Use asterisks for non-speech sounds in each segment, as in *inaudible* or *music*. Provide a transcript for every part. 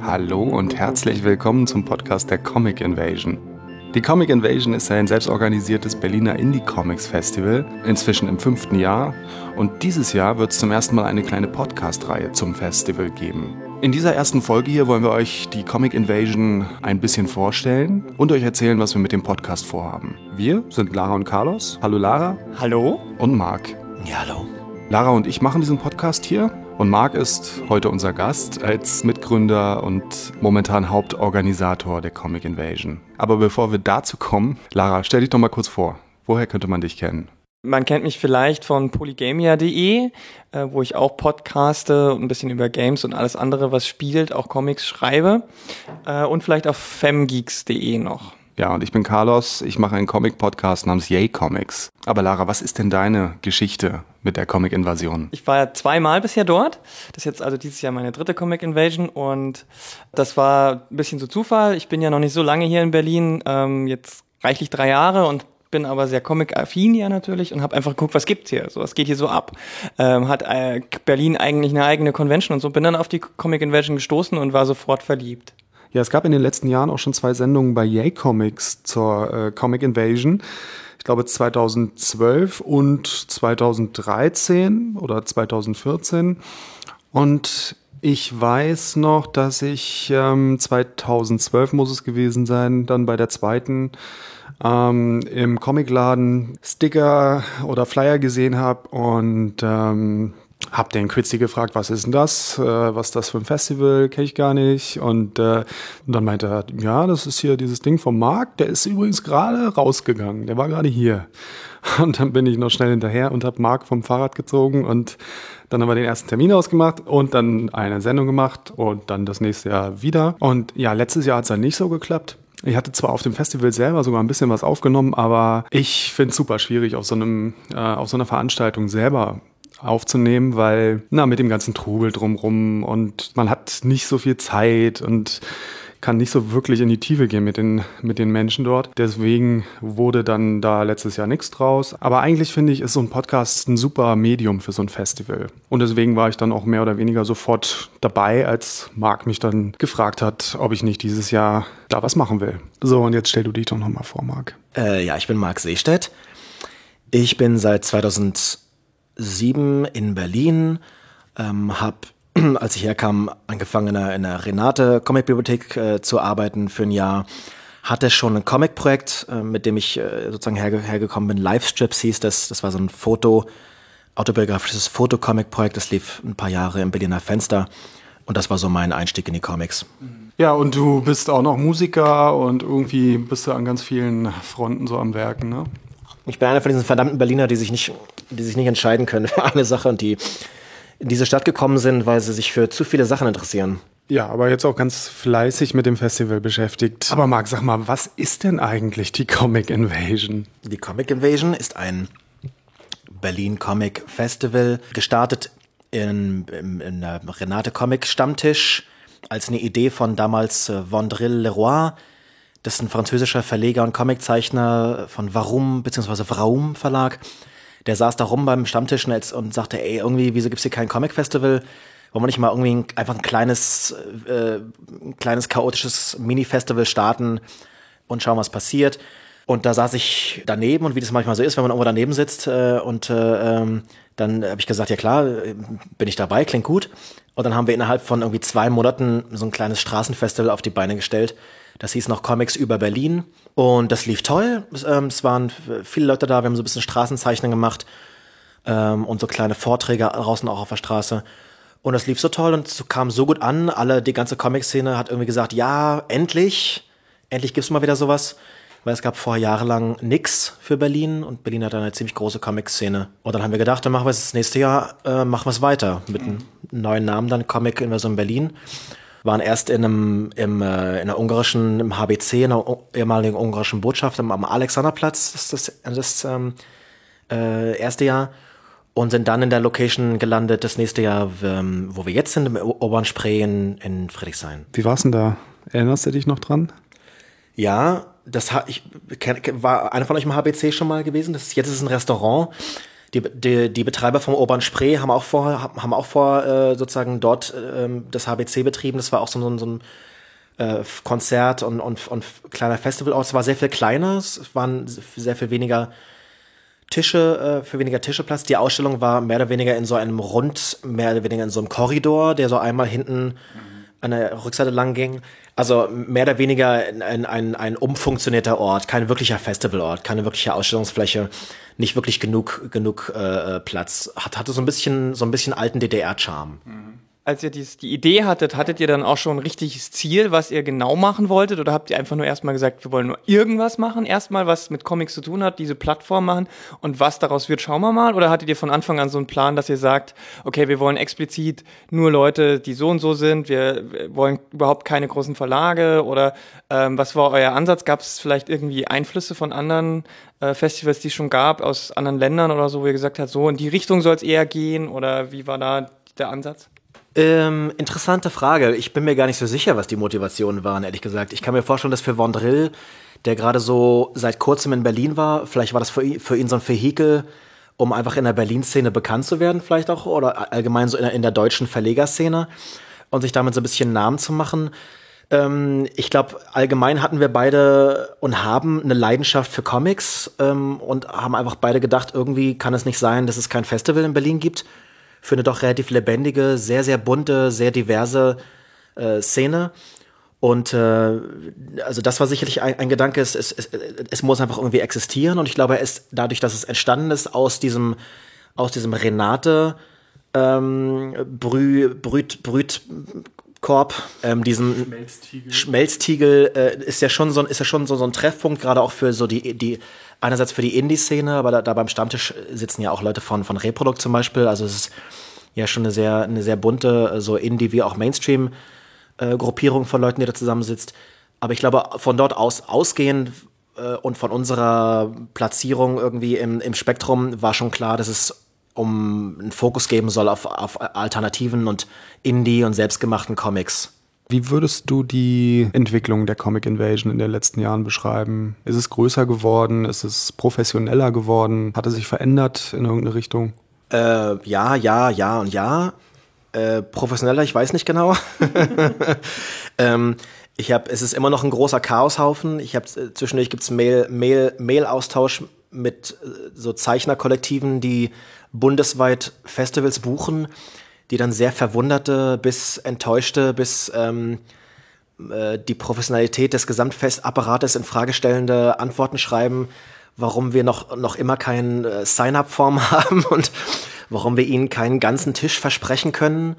Hallo und herzlich willkommen zum Podcast der Comic Invasion. Die Comic Invasion ist ein selbstorganisiertes Berliner Indie Comics Festival, inzwischen im fünften Jahr. Und dieses Jahr wird es zum ersten Mal eine kleine Podcast-Reihe zum Festival geben. In dieser ersten Folge hier wollen wir euch die Comic Invasion ein bisschen vorstellen und euch erzählen, was wir mit dem Podcast vorhaben. Wir sind Lara und Carlos. Hallo Lara. Hallo. Und Marc. Ja, hallo. Lara und ich machen diesen Podcast hier und Marc ist heute unser Gast als Mitgründer und momentan Hauptorganisator der Comic Invasion. Aber bevor wir dazu kommen, Lara, stell dich doch mal kurz vor. Woher könnte man dich kennen? Man kennt mich vielleicht von polygamia.de, äh, wo ich auch podcaste und ein bisschen über Games und alles andere, was spielt, auch Comics schreibe. Äh, und vielleicht auf femgeeks.de noch. Ja, und ich bin Carlos. Ich mache einen Comic-Podcast namens Yay Comics. Aber Lara, was ist denn deine Geschichte mit der Comic-Invasion? Ich war ja zweimal bisher dort. Das ist jetzt also dieses Jahr meine dritte Comic-Invasion und das war ein bisschen so Zufall. Ich bin ja noch nicht so lange hier in Berlin, ähm, jetzt reichlich drei Jahre und bin aber sehr comic-affin ja natürlich und habe einfach geguckt, was gibt's hier, so was geht hier so ab. Ähm, hat äh, Berlin eigentlich eine eigene Convention und so, bin dann auf die Comic Invasion gestoßen und war sofort verliebt. Ja, es gab in den letzten Jahren auch schon zwei Sendungen bei Yay Comics zur äh, Comic Invasion. Ich glaube 2012 und 2013 oder 2014. Und ich weiß noch, dass ich ähm, 2012 muss es gewesen sein, dann bei der zweiten ähm, im Comicladen Sticker oder Flyer gesehen habe und ähm, hab den Quitzi gefragt, was ist denn das? Äh, was ist das für ein Festival? Kenne ich gar nicht. Und, äh, und dann meinte er, ja, das ist hier dieses Ding vom Markt. Der ist übrigens gerade rausgegangen. Der war gerade hier. *laughs* Und dann bin ich noch schnell hinterher und habe Marc vom Fahrrad gezogen und dann haben wir den ersten Termin ausgemacht und dann eine Sendung gemacht und dann das nächste Jahr wieder. Und ja, letztes Jahr hat es dann nicht so geklappt. Ich hatte zwar auf dem Festival selber sogar ein bisschen was aufgenommen, aber ich finde es super schwierig, auf so, einem, äh, auf so einer Veranstaltung selber aufzunehmen, weil, na, mit dem ganzen Trubel drumrum und man hat nicht so viel Zeit und kann nicht so wirklich in die Tiefe gehen mit den, mit den Menschen dort. Deswegen wurde dann da letztes Jahr nichts draus. Aber eigentlich finde ich, ist so ein Podcast ein super Medium für so ein Festival. Und deswegen war ich dann auch mehr oder weniger sofort dabei, als Marc mich dann gefragt hat, ob ich nicht dieses Jahr da was machen will. So, und jetzt stell du dich doch nochmal vor, Marc. Äh, ja, ich bin Marc Seestedt. Ich bin seit 2007 in Berlin, ähm, habe *clears throat* als ich herkam, angefangen in einer, in einer Renate Comicbibliothek äh, zu arbeiten für ein Jahr. Hatte schon ein Comic-Projekt, äh, mit dem ich äh, sozusagen herge hergekommen bin. Livestrips hieß das. Das war so ein Foto, autobiografisches Fotocomic-Projekt. Das lief ein paar Jahre im Berliner Fenster. Und das war so mein Einstieg in die Comics. Ja, und du bist auch noch Musiker und irgendwie bist du an ganz vielen Fronten so am Werken, ne? Ich bin einer von diesen verdammten Berliner, die sich nicht, die sich nicht entscheiden können *laughs* für eine Sache und die in diese Stadt gekommen sind, weil sie sich für zu viele Sachen interessieren. Ja, aber jetzt auch ganz fleißig mit dem Festival beschäftigt. Aber Marc, sag mal, was ist denn eigentlich die Comic Invasion? Die Comic Invasion ist ein Berlin Comic Festival, gestartet in, in, in der Renate Comic Stammtisch als eine Idee von damals äh, Vendril Leroy. Das ist ein französischer Verleger und Comiczeichner von Warum bzw. Vraum Verlag der saß da rum beim Stammtisch und sagte, ey, irgendwie, wieso gibt's hier kein Comic-Festival? Wollen wir nicht mal irgendwie ein, einfach ein kleines, äh, ein kleines chaotisches Mini-Festival starten und schauen, was passiert? Und da saß ich daneben und wie das manchmal so ist, wenn man irgendwo daneben sitzt äh, und äh, ähm, dann habe ich gesagt, ja klar, bin ich dabei, klingt gut. Und dann haben wir innerhalb von irgendwie zwei Monaten so ein kleines Straßenfestival auf die Beine gestellt. Das hieß noch Comics über Berlin. Und das lief toll. Es, ähm, waren viele Leute da. Wir haben so ein bisschen Straßenzeichnen gemacht ähm, und so kleine Vorträge draußen auch auf der Straße. Und das lief so toll und es kam so gut an. Alle, die ganze Comic-Szene hat irgendwie gesagt, ja, endlich, endlich gibt's mal wieder sowas. Weil es gab vorher jahrelang nix für Berlin und Berlin hat eine ziemlich große Comic-Szene. Und dann haben wir gedacht, dann machen wir es das nächste Jahr, äh, machen wir es weiter mit einem neuen Namen dann Comic Inversion Berlin waren erst in einem im, äh, in der ungarischen im HBC in der ehemaligen ungarischen Botschaft am, am Alexanderplatz das ist das, das ähm, äh, erste Jahr und sind dann in der Location gelandet das nächste Jahr, ähm, wo wir jetzt sind, im Obernspree in, in Friedrichshain. Wie war's denn da? Erinnerst du dich noch dran? Ja, das ich war einer von euch im HBC schon mal gewesen. Das ist, jetzt ist es ein Restaurant. Die, die, die Betreiber vom Urban Spree haben auch vor, haben auch vor äh, sozusagen dort äh, das HBC betrieben. Das war auch so, so, so ein äh, Konzert und, und, und kleiner Festivalort. Es war sehr viel kleiner, es waren sehr viel weniger Tische, äh, für weniger Tische Platz. Die Ausstellung war mehr oder weniger in so einem Rund, mehr oder weniger in so einem Korridor, der so einmal hinten an der Rückseite lang ging. Also mehr oder weniger ein, ein, ein umfunktionierter Ort, kein wirklicher Festivalort, keine wirkliche Ausstellungsfläche, nicht wirklich genug, genug äh, Platz. Hat, hatte so ein bisschen, so ein bisschen alten DDR-Charme. Mhm als ihr dies, die Idee hattet, hattet ihr dann auch schon ein richtiges Ziel, was ihr genau machen wolltet? Oder habt ihr einfach nur erstmal gesagt, wir wollen nur irgendwas machen, erstmal was mit Comics zu tun hat, diese Plattform machen und was daraus wird, schauen wir mal? Oder hattet ihr von Anfang an so einen Plan, dass ihr sagt, okay, wir wollen explizit nur Leute, die so und so sind, wir, wollen überhaupt keine großen Verlage? Oder ähm, was war euer Ansatz? Gab es vielleicht irgendwie Einflüsse von anderen äh, Festivals, die es schon gab, aus anderen Ländern oder so, wo ihr gesagt habt, so in die Richtung soll es eher gehen? Oder wie war da der Ansatz? Ähm, interessante Frage. Ich bin mir gar nicht so sicher, was die Motivationen waren, ehrlich gesagt. Ich kann mir vorstellen, dass für Vondrill, der gerade so seit kurzem in Berlin war, vielleicht war das für ihn, für ihn so ein Vehikel, um einfach in der Berlin-Szene bekannt zu werden, vielleicht auch, oder allgemein so in der, in der deutschen Verlegerszene und sich damit so ein bisschen Namen zu machen. Ähm, ich glaube, allgemein hatten wir beide und haben eine Leidenschaft für Comics ähm, und haben einfach beide gedacht, irgendwie kann es nicht sein, dass es kein Festival in Berlin gibt für eine doch relativ lebendige, sehr, sehr bunte, sehr diverse äh, Szene. Und äh, also das war sicherlich ein, ein Gedanke, es, es, es, es muss einfach irgendwie existieren. Und ich glaube, es dadurch, dass es entstanden ist aus diesem, aus diesem Renate ähm, Brü, Brüt, Brütkorb, ähm, diesen Schmelztiegel, Schmelztiegel äh, ist ja schon so ist ja schon so, so ein Treffpunkt, gerade auch für so die, die einerseits für die Indie-Szene, aber da, da, beim Stammtisch sitzen ja auch Leute von, von Reprodukt zum Beispiel. Also es ist ja schon eine sehr, eine sehr bunte, so Indie- wie auch Mainstream-Gruppierung von Leuten, die da zusammensitzt. Aber ich glaube, von dort aus ausgehend äh, und von unserer Platzierung irgendwie im, im Spektrum war schon klar, dass es um einen Fokus geben soll auf, auf Alternativen und Indie- und selbstgemachten Comics. Wie würdest du die Entwicklung der Comic Invasion in den letzten Jahren beschreiben? Ist es größer geworden? Ist es professioneller geworden? Hat es sich verändert in irgendeine Richtung? Äh, ja, ja, ja und ja. Äh, professioneller, ich weiß nicht genau. *laughs* ähm, ich habe, es ist immer noch ein großer Chaoshaufen. Ich habe äh, zwischendurch gibt's Mail, Mail, Mail-Austausch mit äh, so Zeichnerkollektiven, die bundesweit Festivals buchen die dann sehr verwunderte bis enttäuschte bis ähm, äh, die Professionalität des Gesamtfestapparates in Frage stellende Antworten schreiben, warum wir noch, noch immer keinen äh, Sign-up-Form *laughs* haben und warum wir ihnen keinen ganzen Tisch versprechen können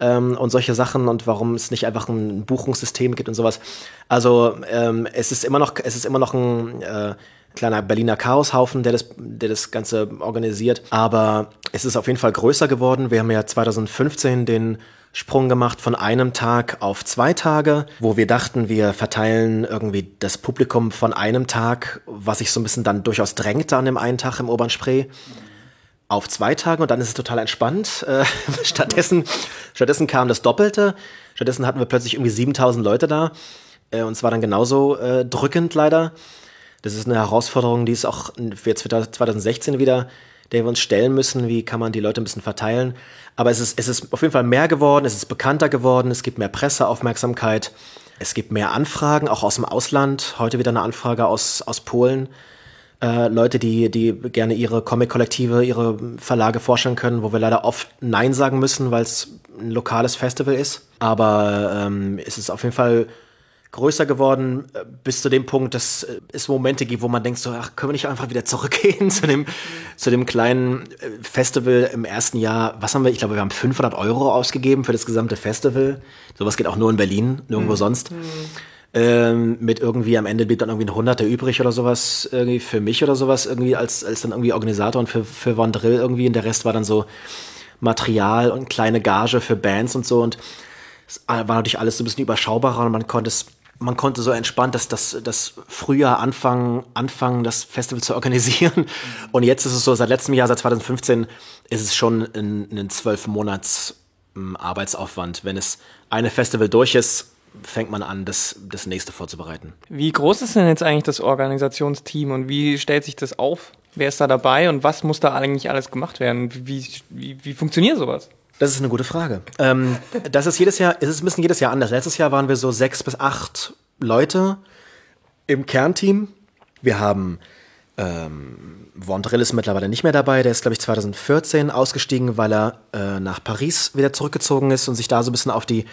ähm, und solche Sachen und warum es nicht einfach ein Buchungssystem gibt und sowas. Also ähm, es ist immer noch, es ist immer noch ein äh, kleiner Berliner Chaoshaufen, der das, der das Ganze organisiert. Aber es ist auf jeden Fall größer geworden. Wir haben ja 2015 den Sprung gemacht von einem Tag auf zwei Tage, wo wir dachten, wir verteilen irgendwie das Publikum von einem Tag, was sich so ein bisschen dann durchaus drängte an dem einen Tag im Obernspree, auf zwei Tage und dann ist es total entspannt. *laughs* Äh, stattdessen, stattdessen kam das Doppelte. Stattdessen hatten wir plötzlich irgendwie 7000 Leute da. Äh, und es war dann genauso äh, drückend leider. Das ist eine Herausforderung, die ist auch jetzt 2016 wieder, der wir uns stellen müssen. Wie kann man die Leute ein bisschen verteilen? Aber es ist, es ist auf jeden Fall mehr geworden, es ist bekannter geworden, es gibt mehr Presseaufmerksamkeit, es gibt mehr Anfragen, auch aus dem Ausland. Heute wieder eine Anfrage aus, aus Polen. Äh, Leute, die, die gerne ihre Comic-Kollektive, ihre Verlage vorstellen können, wo wir leider oft Nein sagen müssen, weil es ein lokales Festival ist. Aber ähm, es ist auf jeden Fall größer geworden, äh, bis zu dem Punkt, dass äh, es Momente gibt, wo man denkt so, ach, können wir nicht einfach wieder zurückgehen *laughs* zu dem, zu dem kleinen äh, Festival im ersten Jahr. Was haben wir? Ich glaube, wir haben 500 Euro ausgegeben für das gesamte Festival. Sowas geht auch nur in Berlin, nirgendwo mhm. sonst. Mhm. Ähm, mit irgendwie am Ende blieb dann irgendwie ein Hunderter übrig oder sowas irgendwie für mich oder sowas irgendwie als, als dann irgendwie Organisator und für, für Von Drill irgendwie und der Rest war dann so Material und kleine Gage für Bands und so und es war natürlich alles so ein bisschen überschaubarer und man konnte es man konnte so entspannt das, das, das Frühjahr anfangen, anfangen, das Festival zu organisieren. Und jetzt ist es so, seit letztem Jahr, seit 2015, ist es schon ein, ein zwölf Monats ähm, Arbeitsaufwand. Wenn es eine Festival durch ist, fängt man an, das, das nächste vorzubereiten. Wie groß ist denn jetzt eigentlich das Organisationsteam und wie stellt sich das auf? Wer ist da dabei und was muss da eigentlich alles gemacht werden? Wie, wie, wie funktioniert sowas? Das ist eine gute Frage. Ähm, das ist jedes Jahr, es ist ein bisschen jedes Jahr anders. Letztes Jahr waren wir so sechs bis acht Leute im Kernteam. Wir haben ähm, Vondrill ist mittlerweile nicht mehr dabei. Der ist, glaube ich, 2014 ausgestiegen, weil er äh, nach Paris wieder zurückgezogen ist und sich da so ein bisschen auf die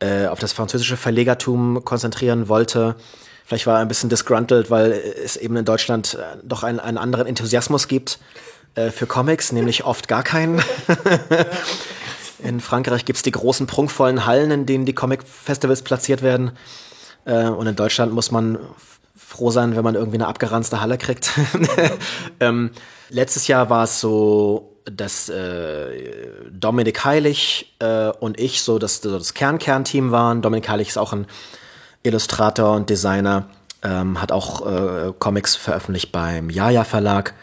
äh, auf das französische Verlegertum konzentrieren wollte. Vielleicht war er ein bisschen disgruntled, weil es eben in Deutschland äh, doch einen, einen anderen Enthusiasmus gibt äh, für Comics, nämlich oft gar keinen. *laughs* In Frankreich gibt es die großen prunkvollen Hallen, in denen die Comic-Festivals platziert werden. Äh, und in Deutschland muss man froh sein, wenn man irgendwie eine abgeranzte Halle kriegt. *laughs* ähm, letztes Jahr war es so, dass äh, Dominik Heilig äh, und ich so das, das Kern-Kern-Team waren. Dominik Heilig ist auch ein Illustrator und Designer, ähm, hat auch äh, Comics veröffentlicht beim Jaja Verlag.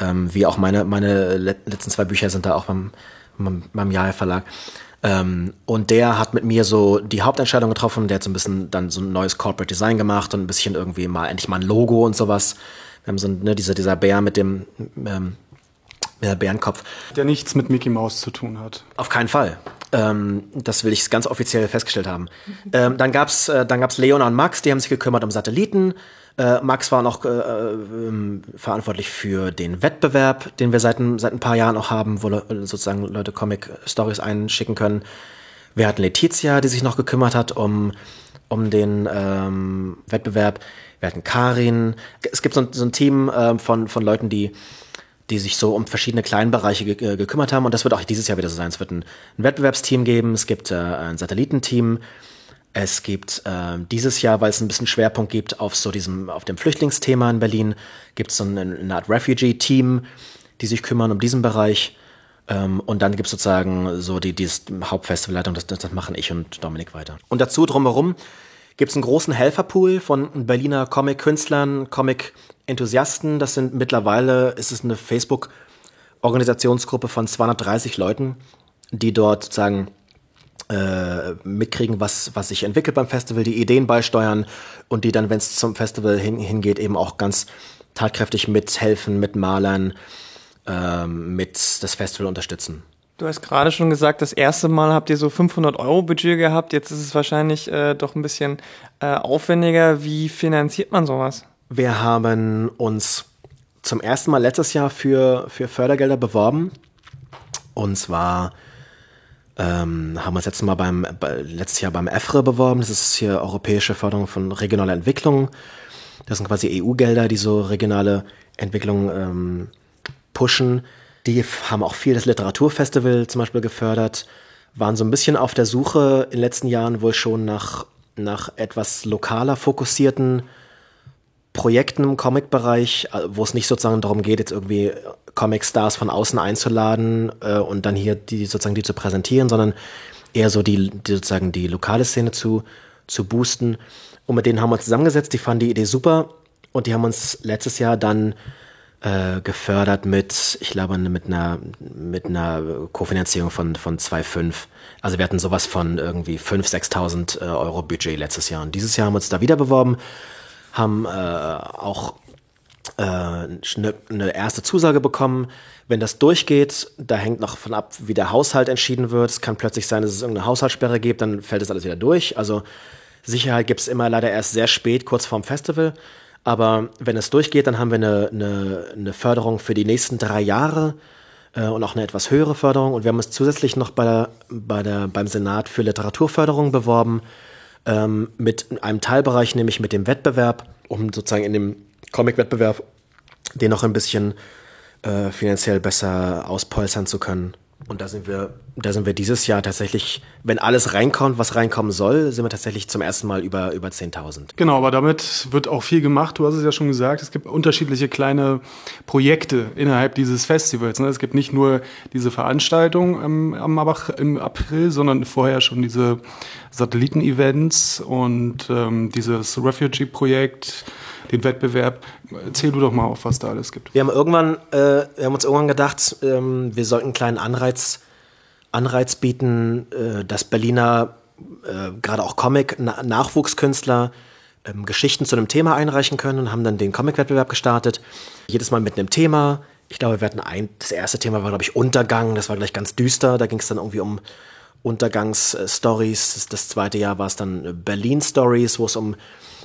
Ähm, wie auch meine, meine letzten zwei Bücher sind da auch beim beim Jahr Verlag. Ähm, und der hat mit mir so die Hauptentscheidung getroffen. Der hat so ein bisschen dann so ein neues Corporate Design gemacht und ein bisschen irgendwie mal endlich mal ein Logo und sowas. Wir haben so ne, dieser, dieser Bär mit dem ähm, der Bärenkopf. Der nichts mit Mickey Mouse zu tun hat. Auf keinen Fall. Ähm, das will ich ganz offiziell festgestellt haben. Ähm, dann gab's äh, dann gab's Leona und Max, die haben sich gekümmert um Satelliten. Äh, Max war noch äh, äh, verantwortlich für den Wettbewerb, den wir seit, seit ein paar Jahren auch haben, wo sozusagen Leute Comic-Stories einschicken können. Wir hatten Letizia, die sich noch gekümmert hat um, um den ähm, Wettbewerb. Wir hatten Karin. Es gibt so, so ein Team äh, von, von Leuten, die die sich so um verschiedene Kleinbereiche ge äh, gekümmert haben. Und das wird auch dieses Jahr wieder so sein. Es wird ein, ein Wettbewerbsteam geben, es gibt äh, ein Satellitenteam, es gibt äh, dieses Jahr, weil es ein bisschen Schwerpunkt gibt auf so diesem, auf dem Flüchtlingsthema in Berlin, gibt es so eine, eine Art Refugee-Team, die sich kümmern um diesen Bereich. Ähm, und dann gibt es sozusagen so die, die Hauptfestivalleitung, das, das machen ich und Dominik weiter. Und dazu drumherum gibt es einen großen Helferpool von Berliner Comic-Künstlern, Comic-Enthusiasten. Das sind mittlerweile, ist es eine Facebook-Organisationsgruppe von 230 Leuten, die dort sozusagen mitkriegen, was, was sich entwickelt beim Festival, die Ideen beisteuern und die dann, wenn es zum Festival hin, hingeht, eben auch ganz tatkräftig mithelfen, mit Malern, ähm, mit das Festival unterstützen. Du hast gerade schon gesagt, das erste Mal habt ihr so 500 Euro Budget gehabt. Jetzt ist es wahrscheinlich äh, doch ein bisschen äh, aufwendiger. Wie finanziert man sowas? Wir haben uns zum ersten Mal letztes Jahr für, für Fördergelder beworben. Und zwar ähm, haben uns letztes, Mal beim, bei, letztes Jahr beim EFRE beworben. Das ist hier Europäische Förderung von regionaler Entwicklung. Das sind quasi EU-Gelder, die so regionale Entwicklung ähm, pushen. Die haben auch viel das Literaturfestival zum Beispiel gefördert, waren so ein bisschen auf der Suche in den letzten Jahren wohl schon nach, nach etwas lokaler fokussierten Projekten im Comic-Bereich, äh, wo es nicht sozusagen darum geht, jetzt irgendwie Comic-Stars von außen einzuladen äh, und dann hier die sozusagen die zu präsentieren, sondern eher so die, die sozusagen die lokale Szene zu, zu boosten. Und mit denen haben wir uns zusammengesetzt, die fanden die Idee super und die haben uns letztes Jahr dann äh, gefördert mit, ich glaube, mit einer, mit einer Kofinanzierung von, von 2,5. Also wir hatten sowas von irgendwie 5.000, 6.000 äh, Euro Budget letztes Jahr. Und dieses Jahr haben wir uns da wieder beworben haben äh, auch äh, eine, eine erste Zusage bekommen. Wenn das durchgeht, da hängt noch von ab, wie der Haushalt entschieden wird. Es kann plötzlich sein, dass es irgendeine Haushaltssperre gibt, dann fällt das alles wieder durch. Also Sicherheit gibt es immer leider erst sehr spät, kurz vorm Festival. Aber wenn es durchgeht, dann haben wir eine, eine, eine Förderung für die nächsten drei Jahre äh, und auch eine etwas höhere Förderung. Und wir haben uns zusätzlich noch bei bei der, beim Senat für Literaturförderung beworben ähm, mit einem Teilbereich, nämlich mit dem Wettbewerb, um sozusagen in dem Comic-Wettbewerb den noch ein bisschen äh, finanziell besser auspolstern zu können. Und da sind wir, da sind wir dieses Jahr tatsächlich, wenn alles reinkommt, was reinkommen soll, sind wir tatsächlich zum ersten Mal über, über 10.000. Genau, aber damit wird auch viel gemacht. Du hast es ja schon gesagt, es gibt unterschiedliche kleine Projekte innerhalb dieses Festivals. Ne? Es gibt nicht nur diese Veranstaltung am Abach im April, sondern vorher schon diese Satelliten-Events und ähm, dieses Refugee-Projekt den Wettbewerb. Erzähl du doch mal auf, was da alles gibt. Wir haben irgendwann, äh, wir haben uns irgendwann gedacht, ähm, wir sollten einen kleinen Anreiz, Anreiz bieten, äh, dass Berliner, äh, gerade auch Comic-Nachwuchskünstler, ähm, Geschichten zu einem Thema einreichen können und haben dann den Comic-Wettbewerb gestartet. Jedes Mal mit einem Thema. Ich glaube, wir hatten ein, das erste Thema war, glaube ich, Untergang. Das war gleich ganz düster. Da ging es dann irgendwie um Untergangsstories. Das, das zweite Jahr war es dann Berlin Stories, wo es um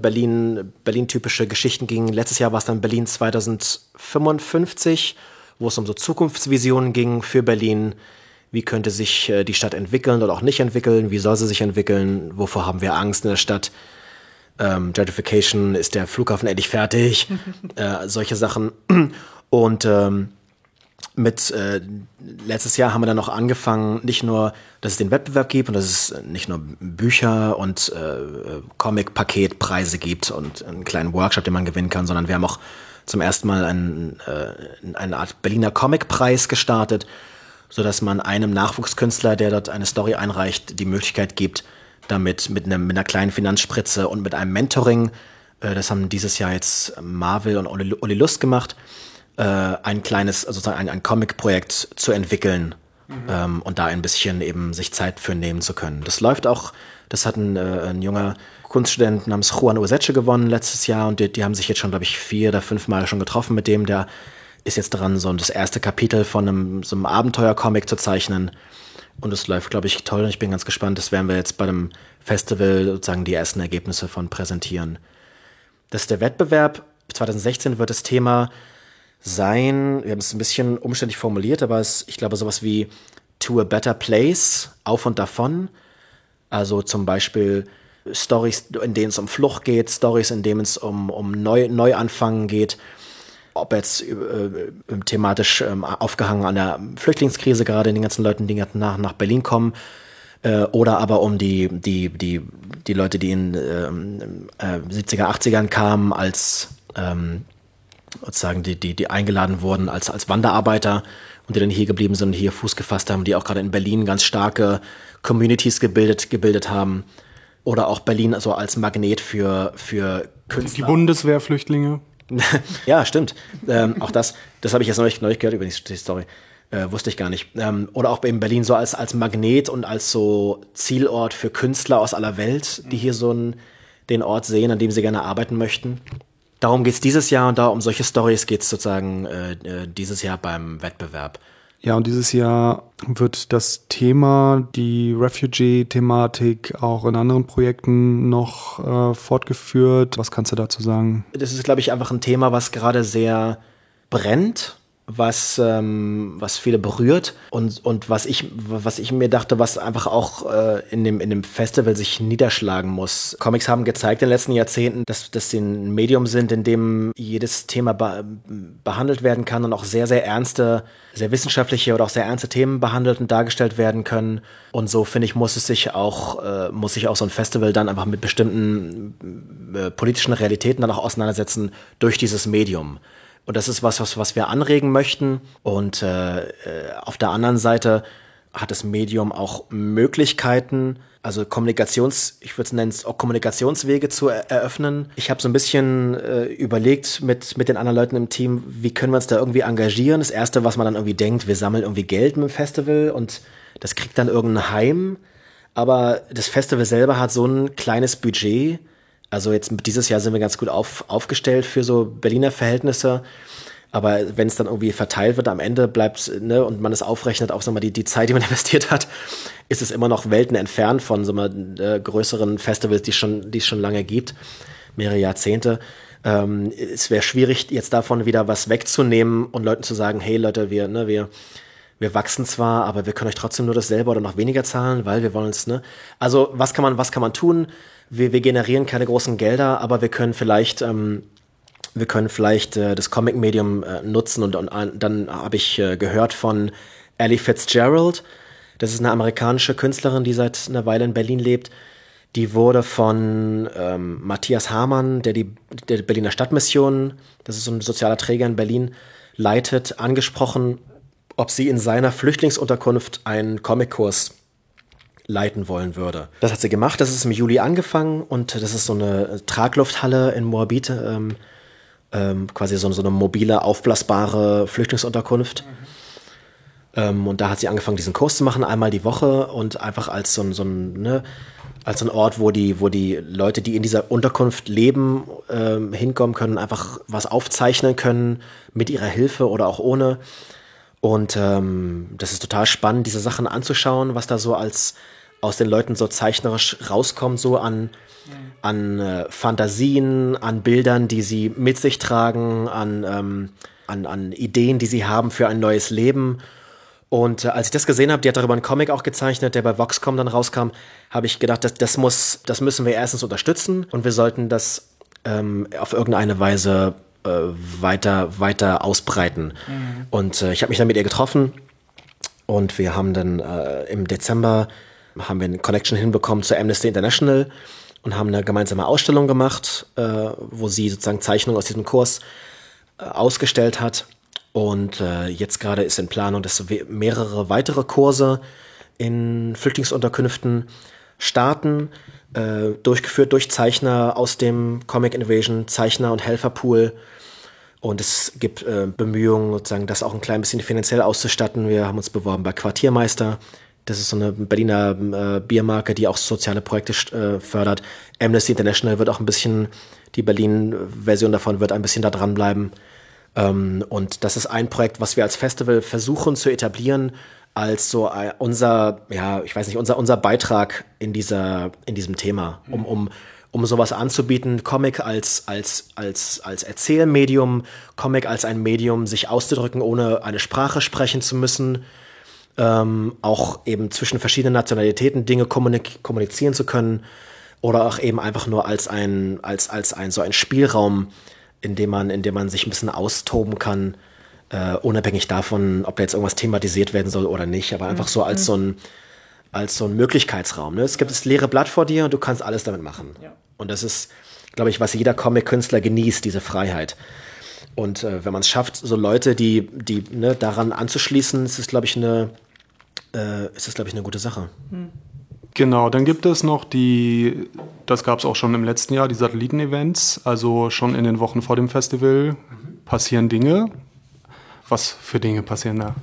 Berlin, Berlin-typische Geschichten ging. Letztes Jahr war es dann Berlin 2055, wo es um so Zukunftsvisionen ging für Berlin. Wie könnte sich äh, die Stadt entwickeln oder auch nicht entwickeln? Wie soll sie sich entwickeln? Wovor haben wir Angst in der Stadt? Ähm, Gentrification, ist der Flughafen endlich fertig? *laughs* äh, solche Sachen. Und ähm, mit äh, letztes Jahr haben wir dann noch angefangen, nicht nur, dass es den Wettbewerb gibt und dass es nicht nur Bücher und äh, Comic-Paketpreise gibt und einen kleinen Workshop, den man gewinnen kann, sondern wir haben auch zum ersten Mal einen, äh, eine Art Berliner Comic-Preis gestartet, so dass man einem Nachwuchskünstler, der dort eine Story einreicht, die Möglichkeit gibt, damit mit, einem, mit einer kleinen Finanzspritze und mit einem Mentoring, äh, das haben dieses Jahr jetzt Marvel und Oli Lust gemacht, äh, ein kleines, also sozusagen ein, ein Comic-Projekt zu entwickeln mhm. ähm, und da ein bisschen eben sich Zeit für nehmen zu können. Das läuft auch, das hat ein, äh, ein junger Kunststudent namens Juan Urseche gewonnen letztes Jahr und die, die haben sich jetzt schon, glaube ich, vier oder fünf Mal schon getroffen mit dem, der ist jetzt dran, so das erste Kapitel von einem, so einem Abenteuer-Comic zu zeichnen. Und es läuft, glaube ich, toll. Und ich bin ganz gespannt. Das werden wir jetzt bei dem Festival sozusagen die ersten Ergebnisse von präsentieren. Das ist der Wettbewerb. 2016 wird das Thema sein, wir haben es ein bisschen umständlich formuliert, aber es, ich glaube, sowas wie To a Better Place, auf und davon. Also zum Beispiel Stories, in denen es um Flucht geht, Stories, in denen es um, um Neu Neuanfangen geht. Ob jetzt äh, thematisch ähm, aufgehangen an der Flüchtlingskrise, gerade den ganzen Leuten, die nach, nach Berlin kommen, äh, oder aber um die, die, die, die Leute, die in ähm, äh, 70er, 80ern kamen als ähm, sozusagen die, die, die eingeladen wurden als, als Wanderarbeiter und die dann hier geblieben sind und hier Fuß gefasst haben, die auch gerade in Berlin ganz starke Communities gebildet, gebildet haben. Oder auch Berlin also als Magnet für, für Künstler. Die Bundeswehrflüchtlinge. *laughs* ja, stimmt. Ähm, auch das, das habe ich jetzt neulich, neulich gehört über die, die Story. Äh, wusste ich gar nicht. Ähm, oder auch in Berlin so als, als Magnet und als so Zielort für Künstler aus aller Welt, die hier so einen, den Ort sehen, an dem sie gerne arbeiten möchten. Darum geht es dieses Jahr und da um solche Stories geht es sozusagen äh, äh, dieses Jahr beim Wettbewerb. Ja, und dieses Jahr wird das Thema, die Refugee-Thematik auch in anderen Projekten noch äh, fortgeführt. Was kannst du dazu sagen? Das ist, glaube ich, einfach ein Thema, was gerade sehr brennt was, ähm, was viele berührt und, und was, ich, was ich mir dachte, was einfach auch äh, in, dem, in dem Festival sich niederschlagen muss. Comics haben gezeigt in den letzten Jahrzehnten, dass, dass sie ein Medium sind, in dem jedes Thema be behandelt werden kann und auch sehr, sehr ernste, sehr wissenschaftliche oder auch sehr ernste Themen behandelt und dargestellt werden können. Und so finde ich, muss es sich auch, äh, muss sich auch so ein Festival dann einfach mit bestimmten äh, politischen Realitäten dann auch auseinandersetzen durch dieses Medium. Und das ist was, was, was wir anregen möchten. Und äh, äh, auf der anderen Seite hat das Medium auch Möglichkeiten, also Kommunikations, ich würde es nennen, auch Kommunikationswege zu er eröffnen. Ich habe so ein bisschen äh, überlegt mit, mit den anderen Leuten im Team, wie können wir uns da irgendwie engagieren. Das Erste, was man dann irgendwie denkt, wir sammeln irgendwie Geld mit dem Festival und das kriegt dann irgendein Heim. Aber das Festival selber hat so ein kleines Budget, also jetzt dieses Jahr sind wir ganz gut auf, aufgestellt für so Berliner Verhältnisse. Aber wenn es dann irgendwie verteilt wird, am Ende bleibt, ne, und man es aufrechnet auf, sag mal, die, die Zeit, die man *laughs* investiert hat, ist es immer noch Welten entfernt von, so mal, äh, größeren Festivals, die schon, die es schon lange gibt, mehrere Jahrzehnte. Ähm, es wäre schwierig, jetzt davon wieder was wegzunehmen und Leuten zu sagen, hey Leute, wir, ne, wir, wir wachsen zwar, aber wir können euch trotzdem nur dasselbe oder noch weniger zahlen, weil wir wollen es, ne? Also, was kann man, was kann man tun? Wir, wir generieren keine großen Gelder, aber wir können vielleicht, ähm, wir können vielleicht äh, das Comic-Medium äh, nutzen und, und dann habe ich äh, gehört von Ellie Fitzgerald. Das ist eine amerikanische Künstlerin, die seit einer Weile in Berlin lebt. Die wurde von ähm, Matthias Hamann, der die der Berliner Stadtmission, das ist so ein sozialer Träger in Berlin, leitet, angesprochen, ob sie in seiner Flüchtlingsunterkunft einen Comic-Kurs leiten wollen würde. Das hat sie gemacht, das ist im Juli angefangen und das ist so eine Traglufthalle in Moabit, ähm, ähm, quasi so, so, eine mobile, aufblasbare Flüchtlingsunterkunft. Mhm. Ähm, und da hat sie angefangen, diesen Kurs zu machen, einmal die Woche und einfach als so, so ein, ne, als ein Ort, wo die, wo die Leute, die in dieser Unterkunft leben, ähm, hinkommen können, einfach was aufzeichnen können mit ihrer Hilfe oder auch ohne. Und ähm, das ist total spannend, diese Sachen anzuschauen, was da so als aus den Leuten so zeichnerisch rauskommt, so an, an äh, Fantasien, an Bildern, die sie mit sich tragen, an, ähm, an, an Ideen, die sie haben für ein neues Leben. Und äh, als ich das gesehen habe, die hat darüber einen Comic auch gezeichnet, der bei Voxcom dann rauskam, habe ich gedacht, das, das muss, das müssen wir erstens unterstützen und wir sollten das ähm, auf irgendeine Weise äh, weiter, weiter ausbreiten. Mhm. Und äh, ich habe mich dann mit ihr getroffen und wir haben dann äh, im Dezember haben wir eine Connection hinbekommen zur Amnesty International und haben eine gemeinsame Ausstellung gemacht, äh, wo sie sozusagen Zeichnungen aus diesem Kurs äh, ausgestellt hat. Und jetzt gerade ist in Planung, dass mehrere weitere Kurse in Flüchtlingsunterkünften starten, äh, durchgeführt durch Zeichner aus dem Comic Invasion Zeichner- und Helferpool. Und es gibt äh, Bemühungen, sozusagen das auch ein klein bisschen finanziell auszustatten. Wir haben uns beworben bei Quartiermeister, das ist so eine Berliner äh, Biermarke, die auch soziale Projekte äh, fördert. Amnesty International wird auch ein bisschen, die Berlin-Version davon wird ein bisschen da dranbleiben. Ähm, und das ist ein Projekt, was wir als Festival versuchen zu etablieren, als so äh, unser, ja, ich weiß nicht, unser, unser Beitrag in dieser, in diesem Thema, um, um, um sowas anzubieten, Comic als, als, als, als Erzählmedium, Comic als ein Medium, sich auszudrücken, ohne eine Sprache sprechen zu müssen, ähm, auch eben zwischen verschiedenen Nationalitäten Dinge kommunik kommunizieren zu können oder auch eben einfach nur als ein, als, als ein, so ein Spielraum, in dem man, in dem man sich ein bisschen austoben kann, äh, unabhängig davon, ob da jetzt irgendwas thematisiert werden soll oder nicht, aber einfach so als mhm. so ein, als so ein Möglichkeitsraum. Ne? Es gibt das leere Blatt vor dir und du kannst alles damit machen. Ja. Und das ist, glaube ich, was jeder Comic-Künstler genießt, diese Freiheit. Und äh, wenn man es schafft, so Leute, die, die ne, daran anzuschließen, ist es, glaube ich, eine, äh, ist es, glaube ich, eine gute Sache. Hm. Genau, dann gibt es noch die, das gab es auch schon im letzten Jahr, die Satelliten-Events. Also schon in den Wochen vor dem Festival mhm. passieren Dinge. Was für Dinge passieren da?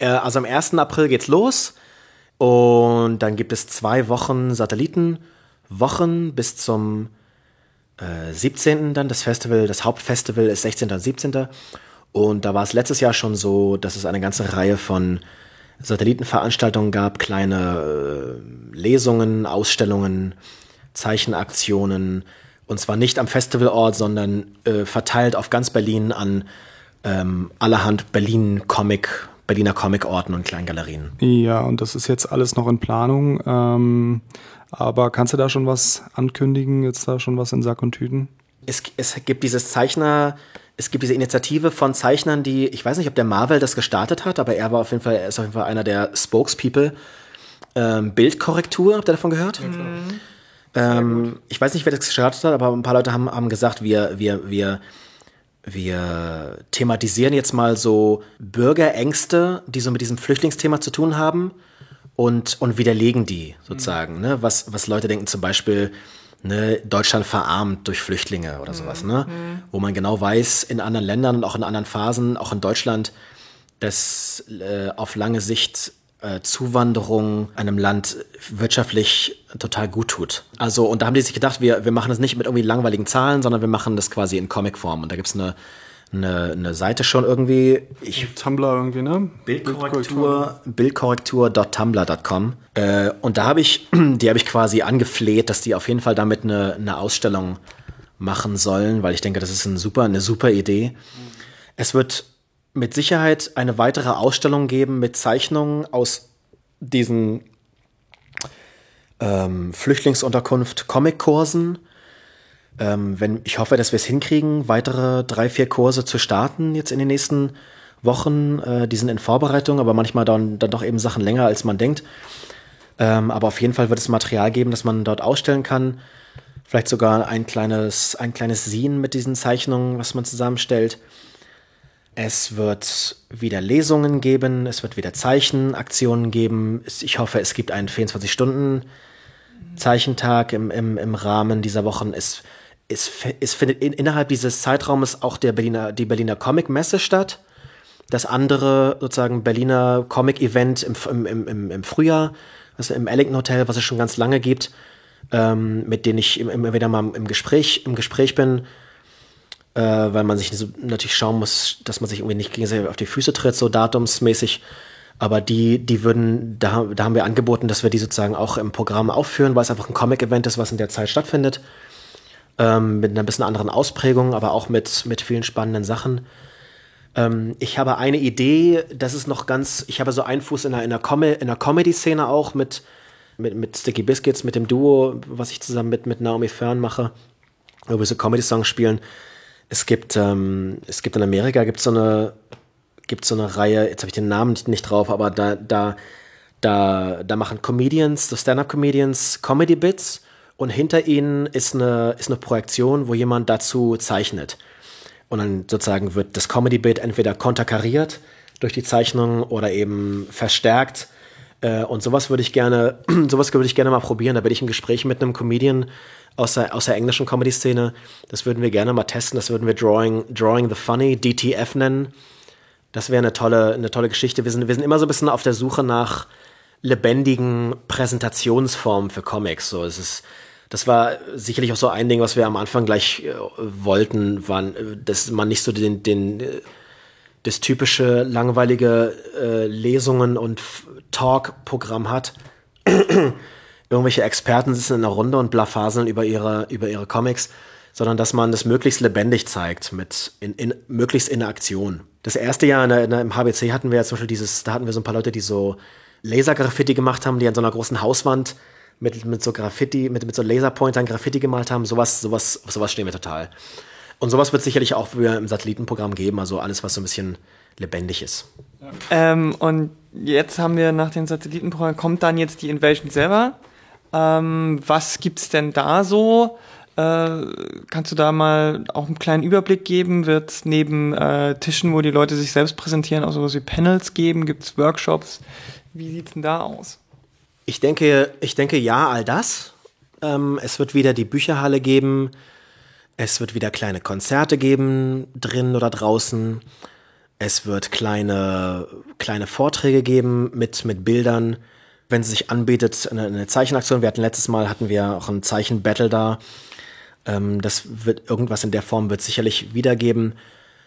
Äh, also am 1. April geht's los und dann gibt es zwei Wochen Satellitenwochen bis zum äh, 17. dann das Festival, das Hauptfestival ist 16. und 17. Und da war es letztes Jahr schon so, dass es eine ganze Reihe von Satellitenveranstaltungen gab, kleine äh, Lesungen, Ausstellungen, Zeichenaktionen. Und zwar nicht am Festivalort, sondern äh, verteilt auf ganz Berlin an ähm, allerhand Berlin Comic, Berliner Comic-Orten und Kleingalerien. Ja, und das ist jetzt alles noch in Planung. Ähm, aber kannst du da schon was ankündigen? Jetzt da schon was in Sack und Tüten? Es, es gibt dieses Zeichner, es gibt diese Initiative von Zeichnern, die, ich weiß nicht, ob der Marvel das gestartet hat, aber er war auf jeden Fall, er ist auf jeden Fall einer der Spokespeople. Ähm, Bildkorrektur, habt ihr davon gehört? Mhm. Ähm, ich weiß nicht, wer das gestartet hat, aber ein paar Leute haben, haben gesagt, wir, wir, wir, wir thematisieren jetzt mal so Bürgerängste, die so mit diesem Flüchtlingsthema zu tun haben und, und widerlegen die sozusagen. Mhm. Ne? Was, was Leute denken zum Beispiel, ne, Deutschland verarmt durch Flüchtlinge oder sowas, ne? Mhm. Wo man genau weiß, in anderen Ländern und auch in anderen Phasen, auch in Deutschland, dass äh, auf lange Sicht Zuwanderung einem Land wirtschaftlich total gut tut. Also, und da haben die sich gedacht, wir, wir machen das nicht mit irgendwie langweiligen Zahlen, sondern wir machen das quasi in Comicform. Und da gibt's eine eine, eine Seite schon irgendwie. Ich, Tumblr irgendwie, ne? Bildkorrektur, Bildkorrektur.tumblr.com. Äh, und da habe ich, *clears throat* die habe ich quasi angefleht, dass die auf jeden Fall damit eine, eine Ausstellung machen sollen, weil ich denke, das ist ein super, eine super Idee. Es wird mit Sicherheit eine weitere Ausstellung geben mit Zeichnungen aus diesen ähm, Flüchtlingsunterkunft Comic-Kursen ähm, wenn, ich hoffe, dass wir es hinkriegen, weitere drei, vier Kurse zu starten jetzt in den nächsten Wochen. Äh, die sind in Vorbereitung, aber manchmal dann, dann doch eben Sachen länger, als man denkt. Ähm, aber auf jeden Fall wird es Material geben, das man dort ausstellen kann. Vielleicht sogar ein kleines, ein kleines Scene mit diesen Zeichnungen, was man zusammenstellt. Es wird wieder Lesungen geben, es wird wieder Zeichenaktionen geben. Ich hoffe, es gibt einen 24-Stunden-Zeichentag im, im, im Rahmen dieser Wochen. Es, es, es findet in, innerhalb dieses Zeitraumes auch der Berliner, die Berliner Comic-Messe statt. Das andere sozusagen Berliner Comic-Event im, im, im, im Frühjahr, also im Ellington Hotel, was es schon ganz lange gibt, ähm, mit denen ich immer wieder mal im Gespräch, im Gespräch bin äh, weil man sich so, natürlich schauen muss, dass man sich irgendwie nicht gegenseitig auf die Füße tritt, so datumsmäßig. Aber die, die würden, da, da haben wir angeboten, dass wir die sozusagen auch im Programm aufführen, weil es einfach ein Comic-Event ist, was in der Zeit stattfindet. Ähm, mit einer bisschen anderen Ausprägung, aber auch mit, mit vielen spannenden Sachen. Ähm, ich habe eine Idee, das ist noch ganz, ich habe so einen Fuß in einer, in einer, Com einer Comedy-Szene auch mit, mit, mit Sticky Biscuits, mit dem Duo, was ich zusammen mit, mit Naomi Fern mache, wo wir so Comedy-Songs spielen. Es gibt, ähm, es gibt in Amerika gibt so eine, gibt so eine Reihe, jetzt habe ich den Namen nicht drauf, aber da, da, da, da machen Comedians, so Stand-up-Comedians Comedy-Bits und hinter ihnen ist eine, ist eine Projektion, wo jemand dazu zeichnet. Und dann sozusagen wird das Comedy-Bit entweder konterkariert durch die Zeichnung oder eben verstärkt. Äh, und sowas würde ich gerne, *clears throat* sowas würde ich gerne mal probieren. Da bin ich im Gespräch mit einem Comedian, aus der, aus der englischen Comedy-Szene. Das würden wir gerne mal testen. Das würden wir Drawing, Drawing the Funny, DTF nennen. Das wäre eine tolle, eine tolle Geschichte. Wir sind, wir sind immer so ein bisschen auf der Suche nach lebendigen Präsentationsformen für Comics. So, es ist, das war sicherlich auch so ein Ding, was wir am Anfang gleich äh, wollten, waren, äh, dass man nicht so den, den, äh, das typische langweilige äh, Lesungen und Talk-Programm hat *clears throat* irgendwelche Experten sitzen in einer Runde und blaffaseln über ihre, über ihre Comics, sondern dass man das möglichst lebendig zeigt, mit in, in, möglichst in Aktion. Das erste Jahr in der, in der, im HBC hatten wir ja zum Beispiel dieses, da hatten wir so ein paar Leute, die so Lasergraffiti gemacht haben, die an so einer großen Hauswand mit, mit so Graffiti, mit, mit so Laserpointern Graffiti gemalt haben. Sowas, sowas, sowas stehen wir total. Und sowas wird sicherlich auch für im Satellitenprogramm geben, also alles, was so ein bisschen lebendig ist. Ähm, und jetzt haben wir nach dem Satellitenprogramm, kommt dann jetzt die Invasion selber? Ähm, was gibt's denn da so? Äh, kannst du da mal auch einen kleinen Überblick geben? Wird neben äh, Tischen, wo die Leute sich selbst präsentieren, auch sowas wie Panels geben? Gibt es Workshops? Wie sieht's denn da aus? Ich denke, ich denke ja, all das. Ähm, es wird wieder die Bücherhalle geben. Es wird wieder kleine Konzerte geben, drin oder draußen. Es wird kleine, kleine Vorträge geben mit, mit Bildern wenn es sich anbietet, eine, eine, Zeichenaktion. Wir hatten letztes Mal hatten wir auch ein Zeichenbattle da. Ähm, das wird irgendwas in der Form wird sicherlich wiedergeben.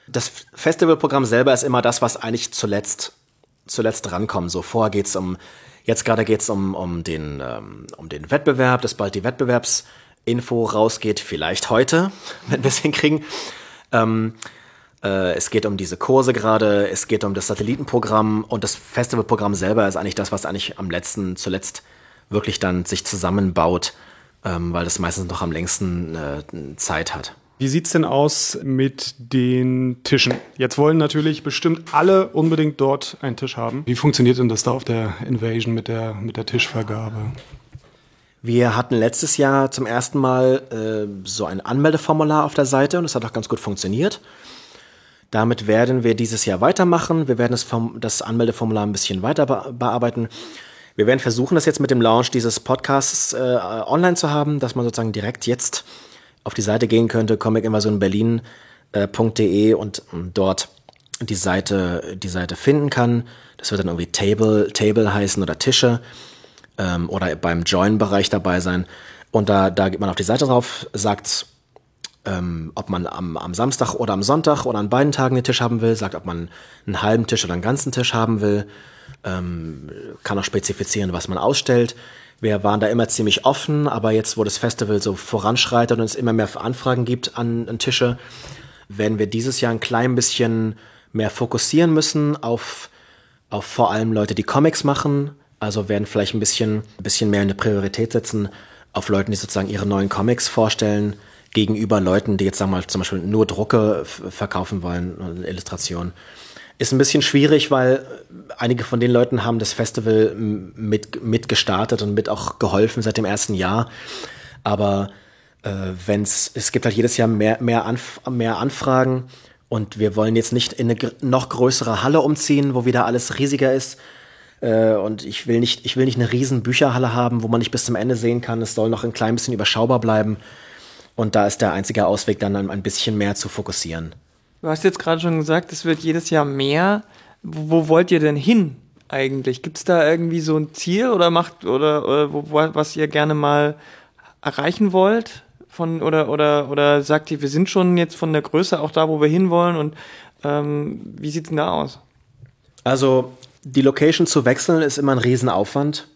Das Festivalprogramm selber ist immer das, was eigentlich zuletzt zuletzt rankommt. So vorher geht's um jetzt gerade geht's um um den ähm, um den Wettbewerb, dass bald die Wettbewerbsinfo rausgeht. Vielleicht heute, *laughs* wenn wir es hinkriegen. Ähm, äh, es geht um diese Kurse gerade, es geht um das Satellitenprogramm und das Festivalprogramm selber ist eigentlich das, was eigentlich am letzten, zuletzt wirklich dann sich zusammenbaut, ähm, weil das meistens noch am längsten äh, Zeit hat. Wie sieht es denn aus mit den Tischen? Jetzt wollen natürlich bestimmt alle unbedingt dort einen Tisch haben. Wie funktioniert denn das da auf der Invasion mit der, mit der Tischvergabe? Wir hatten letztes Jahr zum ersten Mal äh, so ein Anmeldeformular auf der Seite und das hat auch ganz gut funktioniert. Damit werden wir dieses Jahr weitermachen. Wir werden das, Anmeldeformular ein bisschen weiter bearbeiten. Wir werden versuchen, das jetzt mit dem Launch dieses Podcasts äh, online zu haben, dass man sozusagen direkt jetzt auf die Seite gehen könnte, comicinvasionberlin.de äh, und dort die Seite, die Seite finden kann. Das wird dann irgendwie Table, Table heißen oder Tische ähm, oder beim Join-Bereich dabei sein. Und da, da geht man auf die Seite drauf, sagt ähm, ob man am, am Samstag oder am Sonntag oder an beiden Tagen den Tisch haben will, sagt, ob man einen halben Tisch oder einen ganzen Tisch haben will, ähm, kann auch spezifizieren, was man ausstellt. Wir waren da immer ziemlich offen, aber jetzt, wo das Festival so voranschreitet und es immer mehr Anfragen gibt an, an Tische, werden wir dieses Jahr ein klein bisschen mehr fokussieren müssen auf, auf vor allem Leute, die Comics machen. Also werden vielleicht ein bisschen, ein bisschen mehr eine Priorität setzen auf Leuten, die sozusagen ihre neuen Comics vorstellen gegenüber Leuten, die jetzt sagen wir mal zum Beispiel nur Drucke verkaufen wollen, Illustrationen. Ist ein bisschen schwierig, weil einige von den Leuten haben das Festival mit, mit gestartet und mit auch geholfen seit dem ersten Jahr. Aber äh, wenn's, es gibt halt jedes Jahr mehr, mehr, Anf mehr Anfragen und wir wollen jetzt nicht in eine noch größere Halle umziehen, wo wieder alles riesiger ist. Äh, und ich will nicht, ich will nicht eine riesen Bücherhalle haben, wo man nicht bis zum Ende sehen kann. Es soll noch ein klein bisschen überschaubar bleiben. Und da ist der einzige Ausweg dann ein bisschen mehr zu fokussieren. Du hast jetzt gerade schon gesagt, es wird jedes Jahr mehr. Wo, wo wollt ihr denn hin eigentlich? Gibt es da irgendwie so ein Ziel oder macht oder, oder wo, was ihr gerne mal erreichen wollt? Von, oder, oder, oder sagt ihr, wir sind schon jetzt von der Größe auch da, wo wir hinwollen und ähm, wie sieht es denn da aus? Also die Location zu wechseln ist immer ein Riesenaufwand.